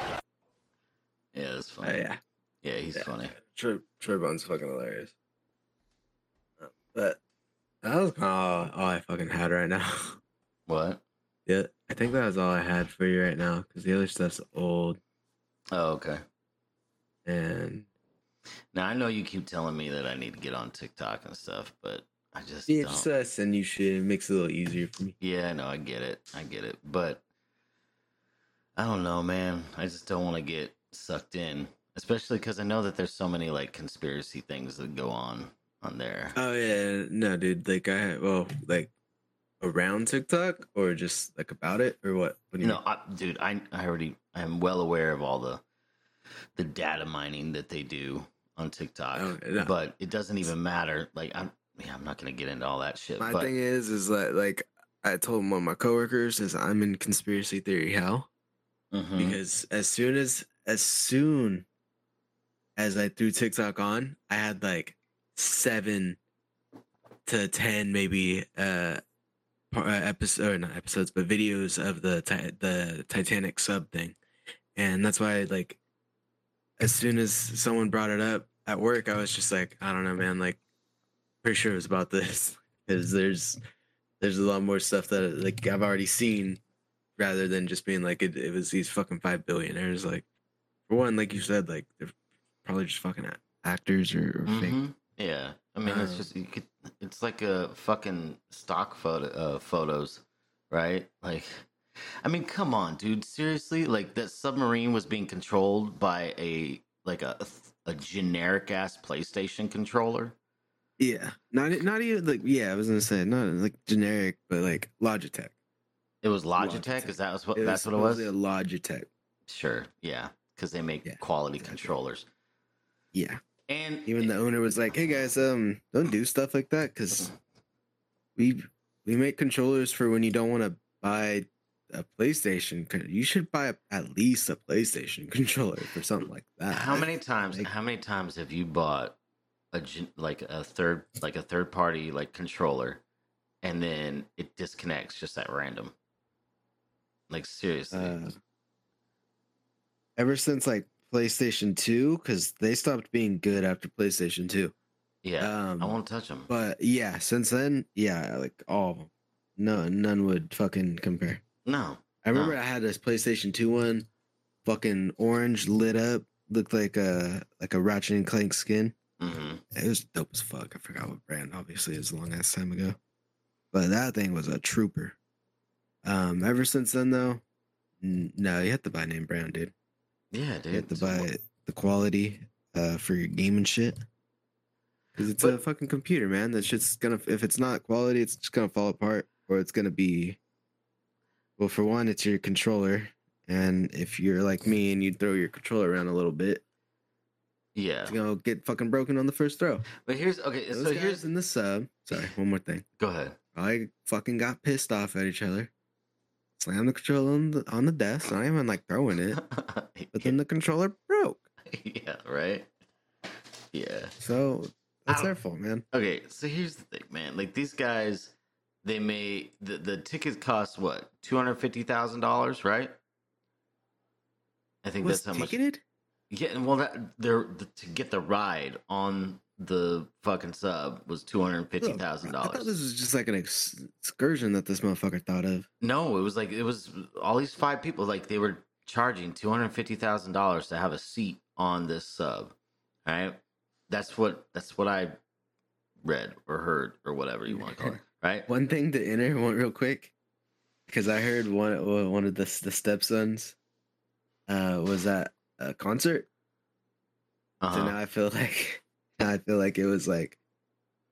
Yeah, that's funny. Oh, yeah. Yeah, he's funny. Troy, Troy Bond's fucking hilarious. But that was kind of all, all I fucking had right now. What? Yeah, I think that was all I had for you right now because the other stuff's old. Oh, okay. And Now I know you keep telling me that I need to get on TikTok and stuff, but I just yeah, don't. just uh, send you shit. It makes it a little easier for me. Yeah, no, I get it. I get it. But I don't know, man. I just don't want to get sucked in, especially because I know that there's so many like conspiracy things that go on on there. Oh yeah, no, dude. Like I well, like around TikTok or just like about it or what? What No, I, dude, I I already I'm well aware of all the the data mining that they do on TikTok, Oh, no. but it doesn't even matter. Like I'm, yeah, I'm not gonna get into all that shit. My but thing is, is that like I told one of my coworkers is I'm in conspiracy theory hell Mhm. because as soon as as soon as I threw TikTok on, I had like seven to ten maybe uh, uh episode not episodes but videos of the the Titanic sub thing, and that's why like as soon as someone brought it up at work, I was just like, I don't know, man, like pretty sure it was about this because there's there's a lot more stuff that like I've already seen rather than just being like it, it was these fucking five billionaires like for one like you said like they're probably just fucking actors or, or fake Mhm. Yeah, I mean, it's just you could. It's like a fucking stock photo uh, photos, right? Like, I mean, come on, dude. Seriously, like that submarine was being controlled by a like a a generic ass PlayStation controller. yeah not not even like yeah I was gonna say not like generic but like Logitech It was Logitech. Is that what that's what it was? a Logitech Sure, yeah, because they make quality controllers. yeah And even the owner was like hey guys um don't do stuff like that because we we make controllers for when you don't want to buy a PlayStation. You should buy at least a PlayStation controller for something like that. How many times? how many times have you bought a like a third like a third party like controller, and then it disconnects just at random? Like seriously, Uh, ever since like PlayStation 2 because they stopped being good after PlayStation 2. yeah. um, I won't touch them. But yeah, since then, yeah, like all of them. No, none would fucking compare. No, I remember no. I had this PlayStation 2 one, fucking orange lit up, looked like a like a Ratchet and Clank skin. Mhm. It was dope as fuck. I forgot what brand, obviously, it was a long ass time ago. But that thing was a trooper. Um, ever since then though, n- no, you have to buy name brand, dude. Yeah, dude. You have to buy the quality uh for your game and shit. Cause it's a fucking computer, man. That shit's gonna if it's not quality, it's just gonna fall apart, or it's gonna be. Well, for one, it's your controller, and if you're like me and you throw your controller around a little bit, Yeah. it's gonna get fucking broken on the first throw. But here's okay. Those so here's in the sub. Sorry, one more thing. Go ahead. I fucking got pissed off at each other. Slammed the controller on the on the desk. Not even like throwing it, but then the controller broke. yeah. Right. Yeah. So that's their fault, man. Okay, so here's the thing, man. Like these guys, they may the the tickets cost what two hundred fifty thousand dollars, right? I think Was that's how much. ticketed? Yeah, and well, that they're the, to get the ride on the fucking sub was two hundred fifty thousand I thought dollars. this was just like an ex- excursion that this motherfucker thought of. No, it was like it was all these five people. Like they were charging two hundred fifty thousand dollars to have a seat on this sub. Right? That's what that's what I read or heard or whatever you want to call it. Right? One thing to enter one real quick, because I heard one one of the the stepsons uh, was at a concert. So Uh-huh. now I feel like I feel like it was like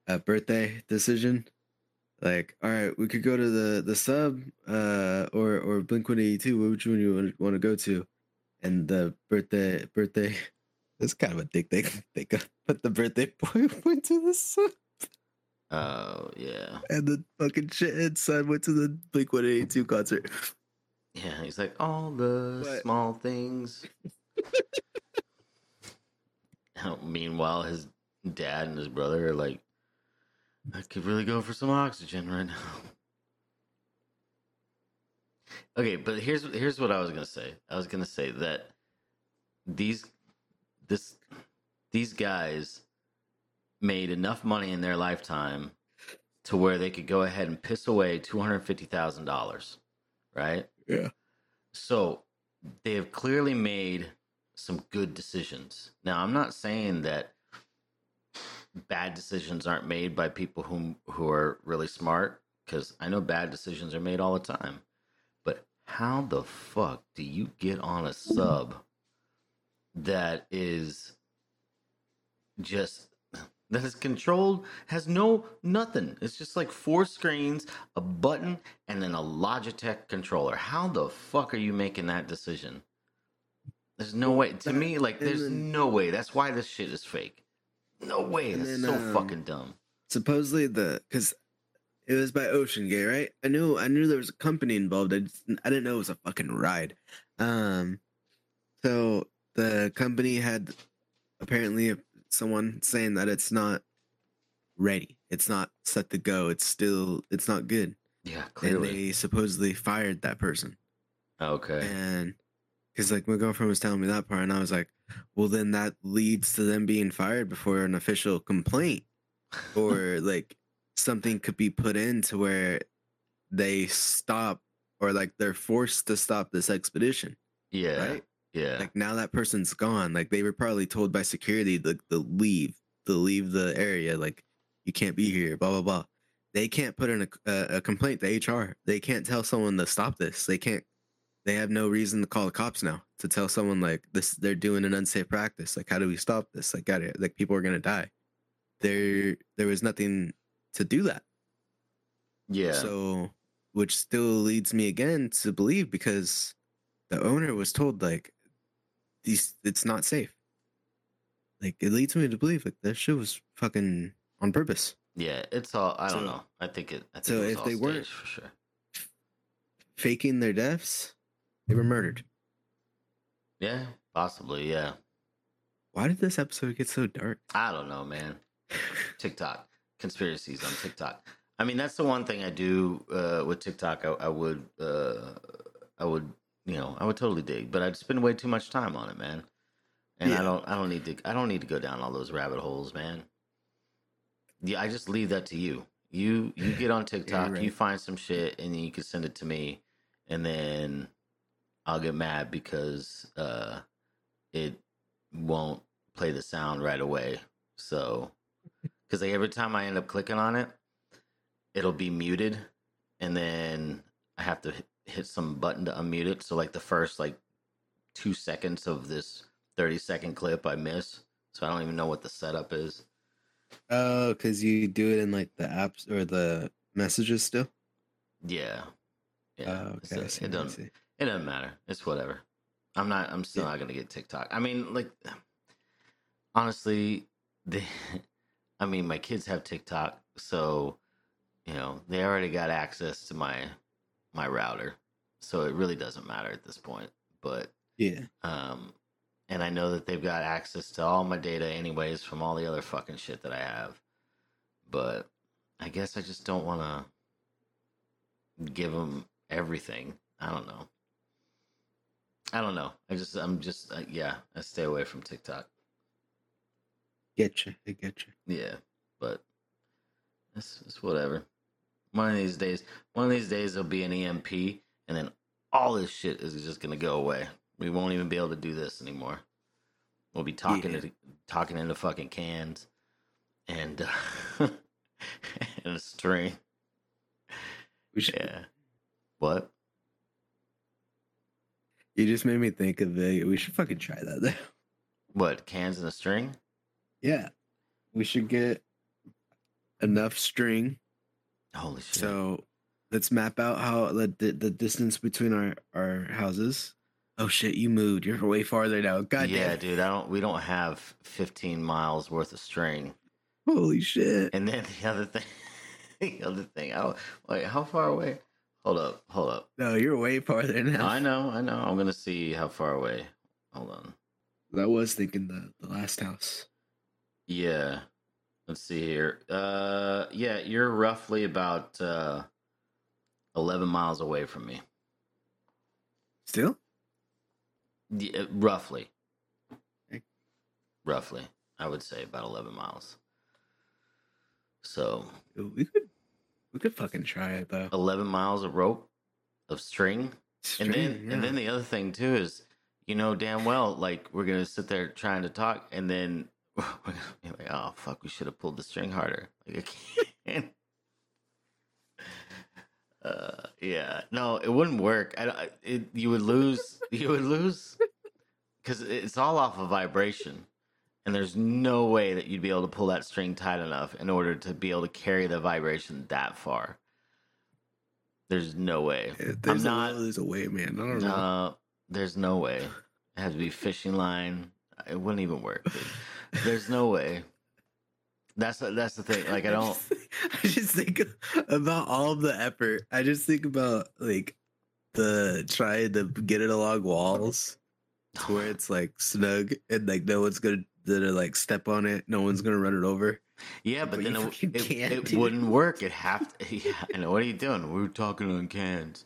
a birthday decision. Like, all right, we could go to the the sub uh, or or Blink One Eighty Two. Which one you want, to go to? And the birthday birthday. That's kind of a dick thing. They got but the birthday boy went to the sub. Oh yeah, And the fucking shithead son went to the Blink 182 concert. yeah. He's like all the But- small things. Meanwhile, his dad and his brother are like, I could really go for some oxygen right now. Okay, but here's here's what I was gonna say. I was gonna say that these this these guys made enough money in their lifetime to where they could go ahead and piss away two hundred fifty thousand dollars, right? Yeah. So they have clearly made some good decisions. Now, I'm not saying that bad decisions aren't made by people who who are really smart because I know bad decisions are made all the time. But how the fuck do you get on a sub that is just that is controlled has no nothing. It's just like four screens, a button, and then a Logitech controller. How the fuck are you making that decision? There's no way. To me, like, and there's then- no way. That's why this shit is fake. No way. That's then, so um, fucking dumb. supposedly the because it was by OceanGate, right? I knew I knew there was a company involved. I just, I didn't know it was a fucking ride. Um, so the company had apparently someone saying that it's not ready. It's not set to go. It's still it's not good. Yeah, And clearly. they supposedly fired that person. Okay. And because like my girlfriend was telling me that part, and I was like, well, then that leads to them being fired before an official complaint, or like something could be put in to where they stop, or like they're forced to stop this expedition. Yeah. Right? Yeah. Like now that person's gone. Like they were probably told by security to, to leave, to leave the area. Like you can't be here. Blah blah blah. They can't put in a, a, a complaint to HR. They can't tell someone to stop this. They can't. They have no reason to call the cops now to tell someone like this. They're doing an unsafe practice. Like how do we stop this? Like got it. Like people are gonna die. There, there was nothing to do that. Yeah. So, which still leads me again to believe because the owner was told like these it's not safe. Like it leads me to believe like that shit was fucking on purpose. Yeah, it's all. I don't know. I think it. I think so it was if they weren't- for sure. Faking their deaths, they were murdered. Yeah, possibly. Yeah. Why did this episode get so dark? I don't know, man. TikTok conspiracies on TikTok. I mean, that's the one thing I do uh, with TikTok. I, I would, uh, I would, you know, I would totally dig, but I'd spend way too much time on it, man. And I don't, I don't need to, I don't need to go down all those rabbit holes, man. Yeah, I just leave that to you. You, you get on TikTok, you right. find some shit, and then you can send it to me, and then I'll get mad because uh, it won't play the sound right away. So, because like every time I end up clicking on it, it'll be muted, and then I have to hit, some button to unmute it. So, like the first like two seconds of this thirty second clip, I miss. So I don't even know what the setup is. Oh, because you do it in like the apps or the messages still. Yeah, yeah. Oh, okay. See, it I doesn't. It doesn't matter. It's whatever. I'm not. I'm still not gonna get TikTok. I mean, like, honestly, the. I mean, my kids have TikTok, so you know they already got access to my my router, so it really doesn't matter at this point. But Yeah. um, and I know that they've got access to all my data anyways from all the other fucking shit that I have. But I guess I just don't want to give them everything. I don't know. I don't know. I just, I'm just, uh, yeah, I stay away from TikTok. Get you. I get you. Yeah, but it's, it's whatever. One of these days, one of these days there'll be an EMP, and then all this shit is just gonna go away. We won't even be able to do this anymore. We'll be talking Yeah. to talking into fucking cans, and uh, and a string. We should, Yeah. What? You just made me think of the. We should fucking try that. though. What? Cans and a string? yeah. We should get enough string. Holy shit! So let's map out how the the, the distance between our our houses. Oh shit! You moved. You're way farther now. God yeah, damn. dude. I don't. We don't have 15 miles worth of string. Holy shit! And then the other thing, the other thing. Oh, wait? How far away? Hold up. Hold up. No, you're way farther now. I know. I know. I'm gonna see how far away. Hold on. I was thinking the the last house. Yeah. Let's see here. Uh, yeah, you're roughly about uh 11 miles away from me. Still? Yeah, roughly. Roughly, I would say about eleven miles. So we could we could fucking try it though. Eleven miles of rope of string, and then String, and then the other thing too is, you know damn well like we're gonna sit there trying to talk, and then we're gonna be like, oh fuck, we should have pulled the string harder. Like I can't. Uh, yeah, no, it wouldn't work. I, I it, you would lose. You would lose because it's all off of vibration, and there's no way that you'd be able to pull that string tight enough in order to be able to carry the vibration that far. There's no way. I'm There's not. A, there's a way, man. I don't know. No, there's no way. It has to be fishing line. It wouldn't even work. dude. There's no way. That's that's the thing. Like I don't. I just think about all of the effort. I just think about like the trying to get it along walls to where it's like snug and like no one's gonna gonna like step on it. No one's gonna run it over. Yeah, but, But then it, it, it wouldn't work. It have to. Yeah, I know. What are you doing? We were talking on cans.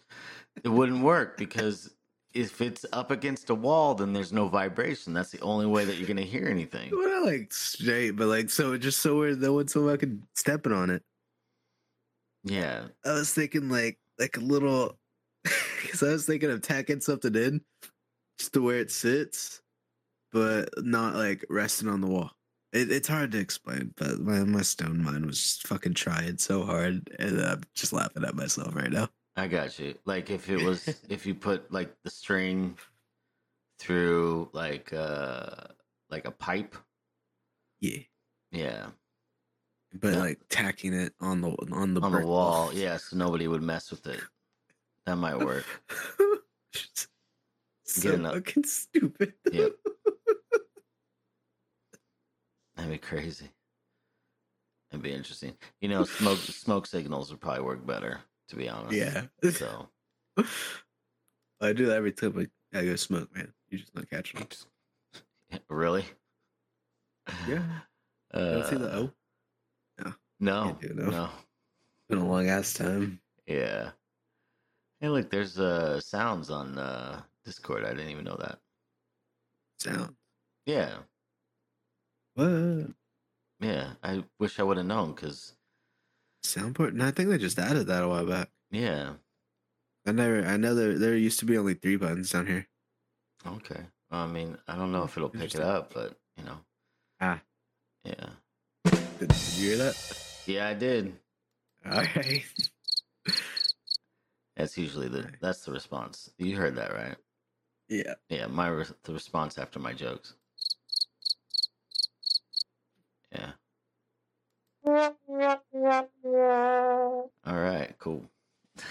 It wouldn't work because if it's up against a wall, then there's no vibration. That's the only way that you're gonna hear anything. Well, not like straight, but like so just so where no one's so fucking stepping on it. Yeah. I was thinking like like a little because I was thinking of tacking something in just to where it sits, but not like resting on the wall. It, it's hard to explain, but my, my stone mind was just fucking trying so hard, and I'm just laughing at myself right now. I got you. Like if it was if you put like the string through like uh like a pipe. Yeah. Yeah. But like tacking it on the on the on the brick wall, yeah, so nobody would mess with it. That might work. so enough. fucking stupid. Yep. That'd be crazy. That'd be interesting. You know, smoke smoke signals would probably work better, to be honest. Yeah. So I do that every time I, I go smoke, man. You just not catching them. really? Yeah. You don't see the Uh, O? No. No. It, no. No. Been a long ass time. Yeah. Hey, look, there's uh sounds on uh Discord. I didn't even know that. Sound. Yeah. What? Yeah. I wish I would have known because Soundboard? No, I think they just added that a while back. yeah. I never. I know there there used to be only three buttons down here. Okay. I mean, I don't know if it'll pick it up, but you know. Ah. Yeah. Did, did you hear that? Yeah, I did. All right. That's usually the that's the response. You heard that, right? Yeah. Yeah, my re- the response after my jokes. Yeah. All right, cool.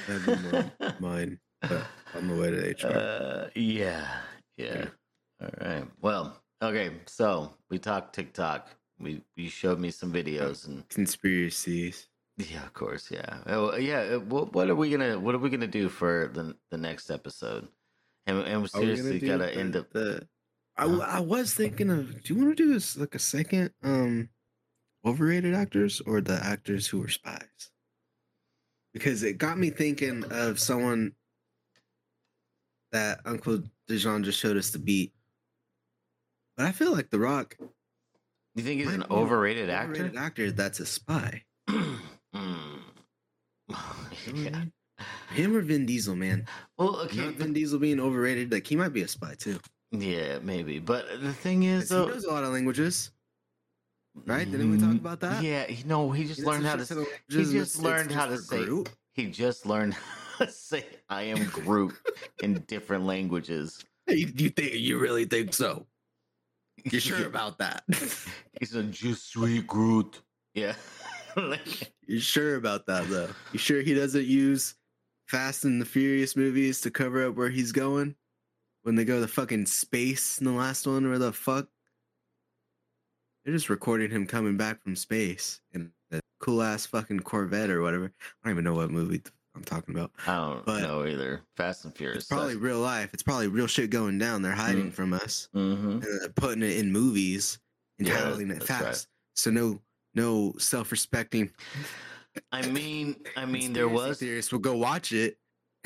That'd be mine. But on the way to HR. Uh, yeah, yeah. All right. Well, okay. So we talked TikTok. We you showed me some videos and Conspiracies. yeah, of course, yeah. Oh, yeah. uh, What, what are we gonna What are we gonna do for the the next episode? And and we Are we seriously gotta end up. the. I, I was thinking of. Do you want to do this like a second um overrated actors or the actors who were spies? Because it got me thinking of someone that Uncle Dijon just showed us to beat. But I feel like The Rock. You think he's an overrated actor? overrated actor that's a spy. Hmm. yeah. Him or Vin Diesel, man. Well, okay. Not Vin Diesel being overrated. Like he might be a spy too. Yeah, maybe. But the thing is, 'Cause He though, knows a lot of languages. Right? Didn't we mm-hmm. talk about that? Yeah, he, no, he just He learned how to. of He just learned how to say. Groot. He just learned how to say "I am Groot" in different languages. You, you think you really think so? You sure about that? He's a "Je suis Groot." Yeah. you sure about that though? You sure he doesn't use Fast and the Furious movies to cover up where he's going when they go to fucking space in the last one? Where the fuck? They're just recording him coming back from space in a cool ass fucking Corvette or whatever. I don't even know what movie I'm talking about. I don't But- know either. Fast and Furious. It's probably real life. It's probably real shit going down. They're hiding mm. from us mm-hmm. and they're putting it in movies and Yeah, titling it fast. right. So no, no self-respecting. I mean, I mean, there was theorists will go watch it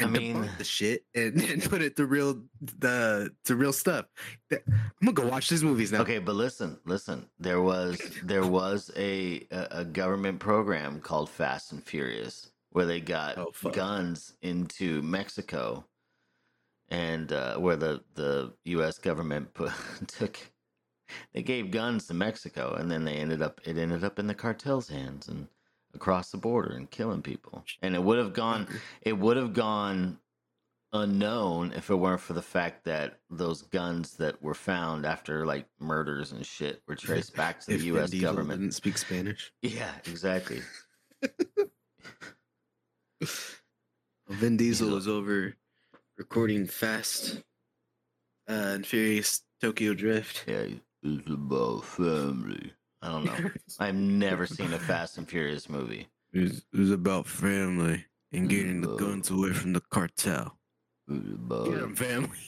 and mean the shit and, and put it to real the to real stuff. I'm gonna go watch these movies now. Okay, but listen, listen. There was there was a a, a government program called Fast and Furious where they got Oh, guns into Mexico, and uh, where the the U.S. government put, took they gave guns to Mexico, and then they ended up it ended up in the cartel's hands and across the border and killing people. And it would have gone it would have gone unknown if it weren't for the fact that those guns that were found after like murders and shit were traced back to the U.S. Government. didn't speak Spanish. Yeah, exactly. Vin Diesel was over recording Fast uh, and Furious Tokyo Drift. Yeah, it's about family. I don't know. I've never seen a Fast and Furious movie. It was, it was about family and getting the guns away from the cartel. Get 'em, family.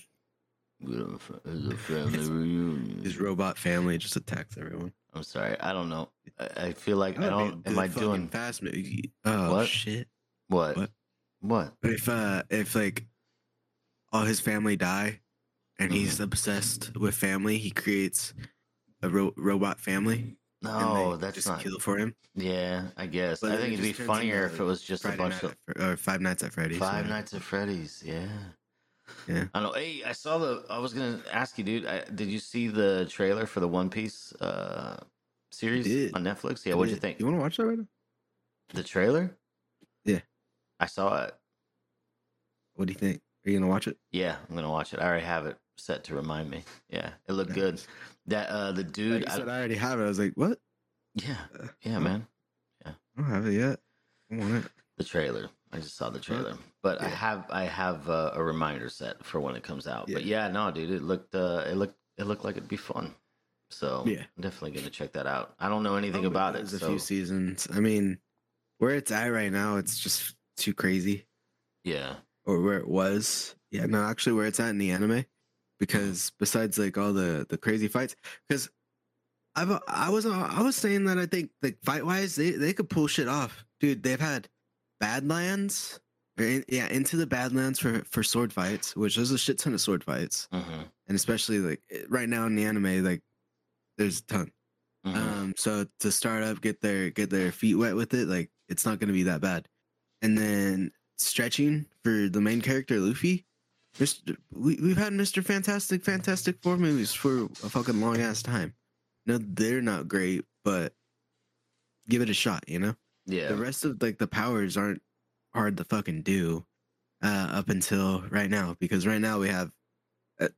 It's a family reunion. His robot family just attacks everyone. I'm sorry. I don't know. I, I feel like I don't. Am I doing fast movie? Oh What? shit! what? What? What? If uh, if like all his family die, and he's Mm-hmm. obsessed with family, he creates a ro- robot family. No, that's just not. kill for him. Yeah, I guess. But I think it it'd be funnier if it was just Friday a bunch of at or Five Nights at Freddy's. Five yeah. Nights at Freddy's. Yeah. Yeah. I know. Hey, I saw the. I was gonna ask you, dude. I, did you see the trailer for the One Piece uh series on Netflix? Yeah. What'd you think? You want to watch that right now? The trailer? Yeah. I saw it. What do you think? Are you gonna watch it? Yeah, I'm gonna watch it. I already have it set to remind me. Yeah, it looked good. That uh the dude. Like I said, I already have it. I was like, what? yeah, Uh, yeah, man. I don't have it yet. I want it. The trailer. I just saw the trailer, but I have I have uh, a reminder set for when it comes out. But yeah, no, dude, it looked uh, it looked it looked like it'd be fun. So Yeah. I'm definitely gonna check that out. I don't know anything about it. There's a few seasons. I mean, where it's at right now, it's just too crazy. yeah, Or where it was. Yeah, no, actually, where it's at in the anime, because besides like all the the crazy fights, because I've I was I was saying that I think like fight wise they they could pull shit off, dude. They've had Badlands, in, yeah, into the Badlands for for sword fights, which there's a shit ton of sword fights, mm-hmm. and especially like eh, right now in the anime, like there's a ton. Mm-hmm. Um, so to start up, get their get their feet wet with it, like it's not gonna be that bad. And then stretching for the main character, Luffy. Mr. We we've had Mr. Fantastic, Fantastic Four movies for a fucking long ass time. No, they're not great, but give it a shot, you know? yeah, The rest of like the powers aren't hard to fucking do uh up until right now, because right now we have uh,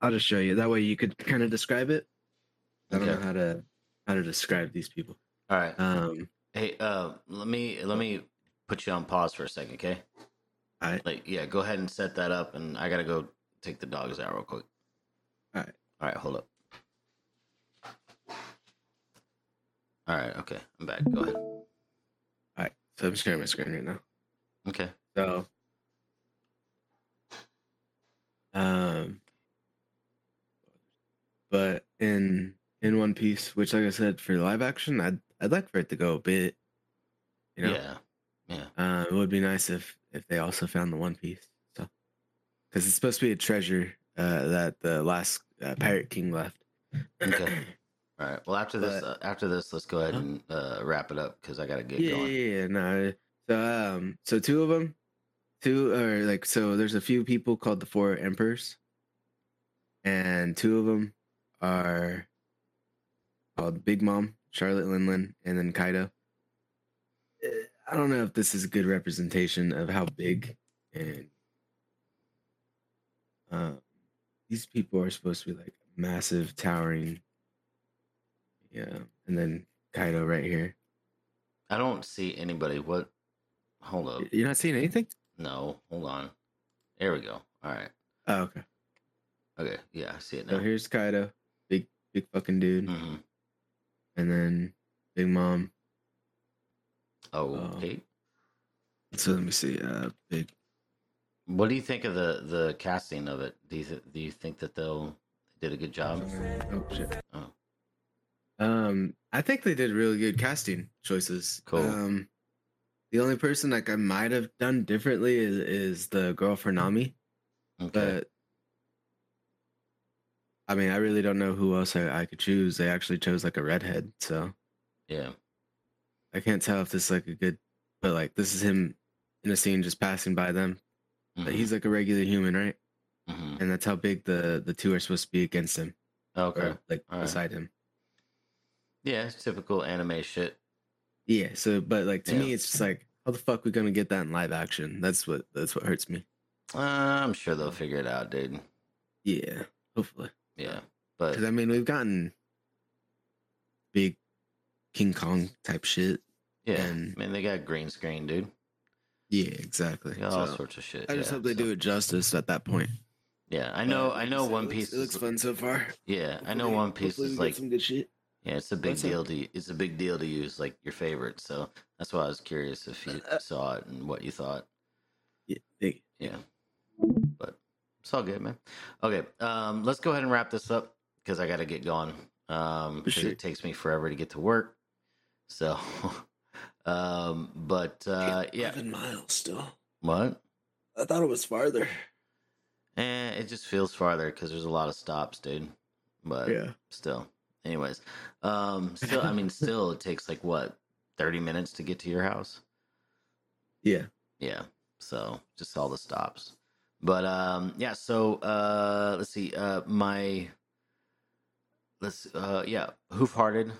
I'll just show you. That way you could kind of describe it. I don't Okay. know how to how to describe these people. All right. Um, Hey, uh, let me let me put you on pause for a second, okay? All right. Like, yeah, go ahead and set that up, and I gotta go take the dogs out real quick. All right. All right, hold up. All right, okay, I'm back. Go ahead. All right. So I'm sharing my screen right now. Okay. So, um, but in in One Piece, which like I said for live action, I'd I'd like for it to go a bit. You know, Yeah. Yeah. uh, it would be nice if if they also found the One Piece. So, because it's supposed to be a treasure uh, that the last uh, Pirate King left. Okay. All right. Well, after this, But- uh, after this, let's go ahead and uh, wrap it up because I gotta get yeah, going. yeah, yeah, no. So, um, so two of them, two or like, so there's a few people called the Four Emperors, and two of them are called Big Mom, Charlotte Linlin, and then Kaido. I don't know if this is a good representation of how big and uh, these people are supposed to be like massive, towering. Yeah, and then Kaido right here. I don't see anybody. What? Hold up. You're not seeing anything? No, hold on. There we go. All right. Oh, okay. Okay. Yeah, I see it now. So here's Kaido, big, big fucking dude, hmm and then Big Mom. Oh, Um, okay. So let me see. Uh, big. What do you think of the the casting of it? Do you th- do you think that they'll they did a good job? Oh shit. Oh. Um, I think they did really good casting choices. Cool. Um, The only person like I might have done differently is is the girl for Nami, but I mean, I really don't know who else I, I could choose. They actually chose like a redhead, so Yeah. I can't tell if this is like a good. But like this is him in a scene just passing by them. But he's like a regular human, right? And that's how big the the two are supposed to be against him. Okay. or, like All right. beside him. Yeah, it's typical anime shit. Yeah. So, but like to Yeah. me, it's just like, how the fuck we gonna get that in live action? That's what that's what hurts me. Uh, I'm sure they'll figure it out, dude. Yeah. Hopefully. Yeah. But Because I mean, we've gotten big King Kong type shit. yeah, And I mean they got green screen, dude. yeah, exactly. All So, sorts of shit. I just yeah, hope they so- do it justice at that point. Yeah, I know. But I know. One looks- Piece It looks is- fun so far. Yeah, I know One Piece is like some good shit. Yeah, it's a big What's up? deal to it's a big deal to use like your favorite. So that's why I was curious if you Uh, saw it and what you thought. Yeah, yeah. But it's all good, man. Okay, um, let's go ahead and wrap this up because I got to get going. Um, because sure. it takes me forever to get to work. So, um, but uh, yeah, Eleven miles still. what? I thought it was farther. Eh, it just feels farther because there's a lot of stops, dude. But Yeah. still. Anyways, um, still, I mean, still, it takes like what, thirty minutes to get to your house? Yeah. Yeah. So just all the stops. But um, yeah. So uh, let's see. Uh, my let's uh, yeah, Hoof Hearted,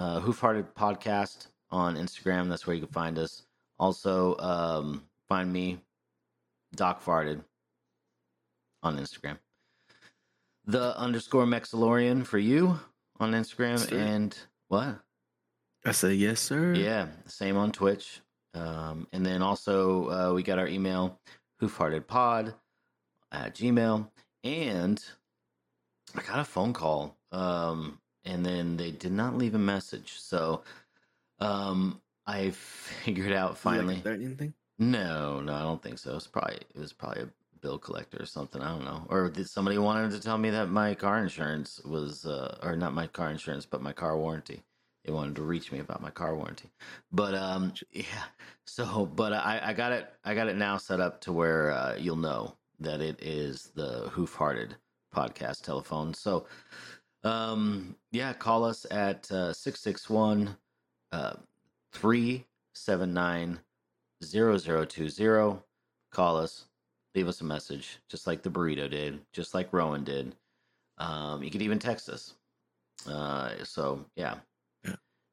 uh, Hoof Hearted podcast on Instagram. That's where you can find us. Also, um, find me, Doc Farted, on Instagram. The underscore Mexilorian for you on Instagram Sir. and what? I say yes, sir. Yeah, same on Twitch. Um, and then also uh, we got our email, hoofheartedpod at Gmail. And I got a phone call. Um, and then they did not leave a message. So um, I figured out it like a finally. No, no, I don't think so. It's probably it was probably a bill collector or something. I don't know. Or did somebody wanted to tell me that my car insurance was, uh, or not my car insurance, but my car warranty. They wanted to reach me about my car warranty. But um, yeah. So, but I, I got it. I got it now set up to where uh, you'll know that it is the Hoof Hearted podcast telephone. So, um, yeah, call us at uh, six six one uh three seven nine zero zero two zero. Call us, leave us a message, just like the burrito did, just like Rowan did. Um, you could even text us. Uh, so yeah.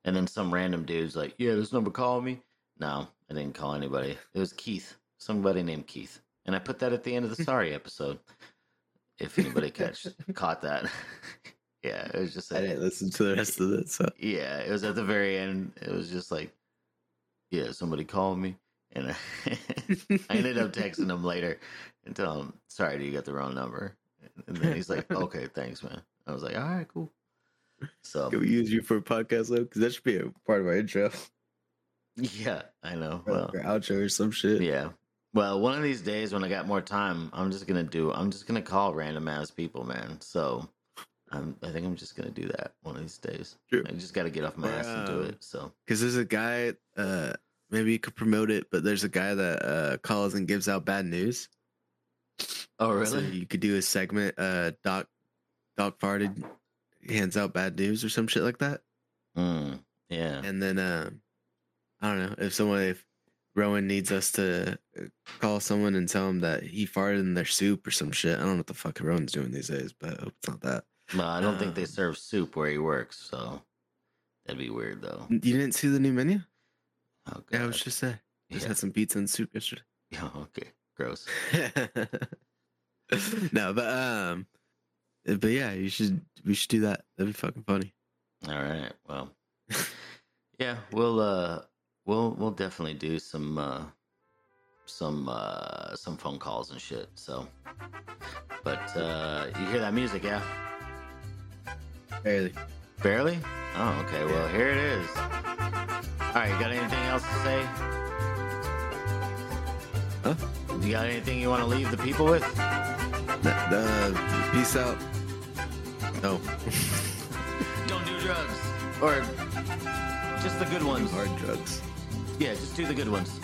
And then some random dude's like, "Yeah, this number called me." No, I didn't call anybody. It was Keith, somebody named Keith, and I put that at the end of the sorry episode. If anybody catch caught that, yeah, it was just. I didn't listen to the rest of it. So Yeah, it was at the very end. It was just like, yeah, somebody called me, and I, I ended up texting him later and tell him, "Sorry, you got the wrong number." And then he's like, "Okay, thanks, man." I was like, "All right, cool." So can we use you for a podcast though? Because that should be a part of our intro. yeah, I know. Or Well, like outro or some shit. yeah. Well, one of these days when I got more time, I'm just gonna do. I'm just gonna call random ass people, man. So, I'm. I think I'm just gonna do that one of these days. True. I just got to get off my ass and do it. So, Because there's a guy, uh, maybe you could promote it, but there's a guy that uh, calls and gives out bad news. oh So really? you could do a segment, uh, Doc, Doc farted, hands out bad news or some shit like that. Mm, yeah. And then, um, I don't know if someone, if Rowan needs us to uh, call someone and tell him that he farted in their soup or some shit. I don't know what the fuck Rowan's doing these days, but I hope it's not that. Well, I don't think they Um, serve soup where he works, so that'd be weird though. You didn't see the new menu? Oh, Yeah, I was just there. Just Yeah. had some pizza and soup yesterday. Yeah, okay, gross. no, but um, but yeah, you should we should do that. That'd be fucking funny. All right. Well, yeah, we'll uh, we'll we'll definitely do some uh, some uh, some phone calls and shit. So, but uh, you hear that music, yeah? Barely. Barely? Oh, okay. Well, here it is. All right. You got anything else to say? Huh? You got anything you want to leave the people with? Uh, peace out. No. Don't do drugs, or just the good ones. Hard drugs. Yeah, just do the good ones.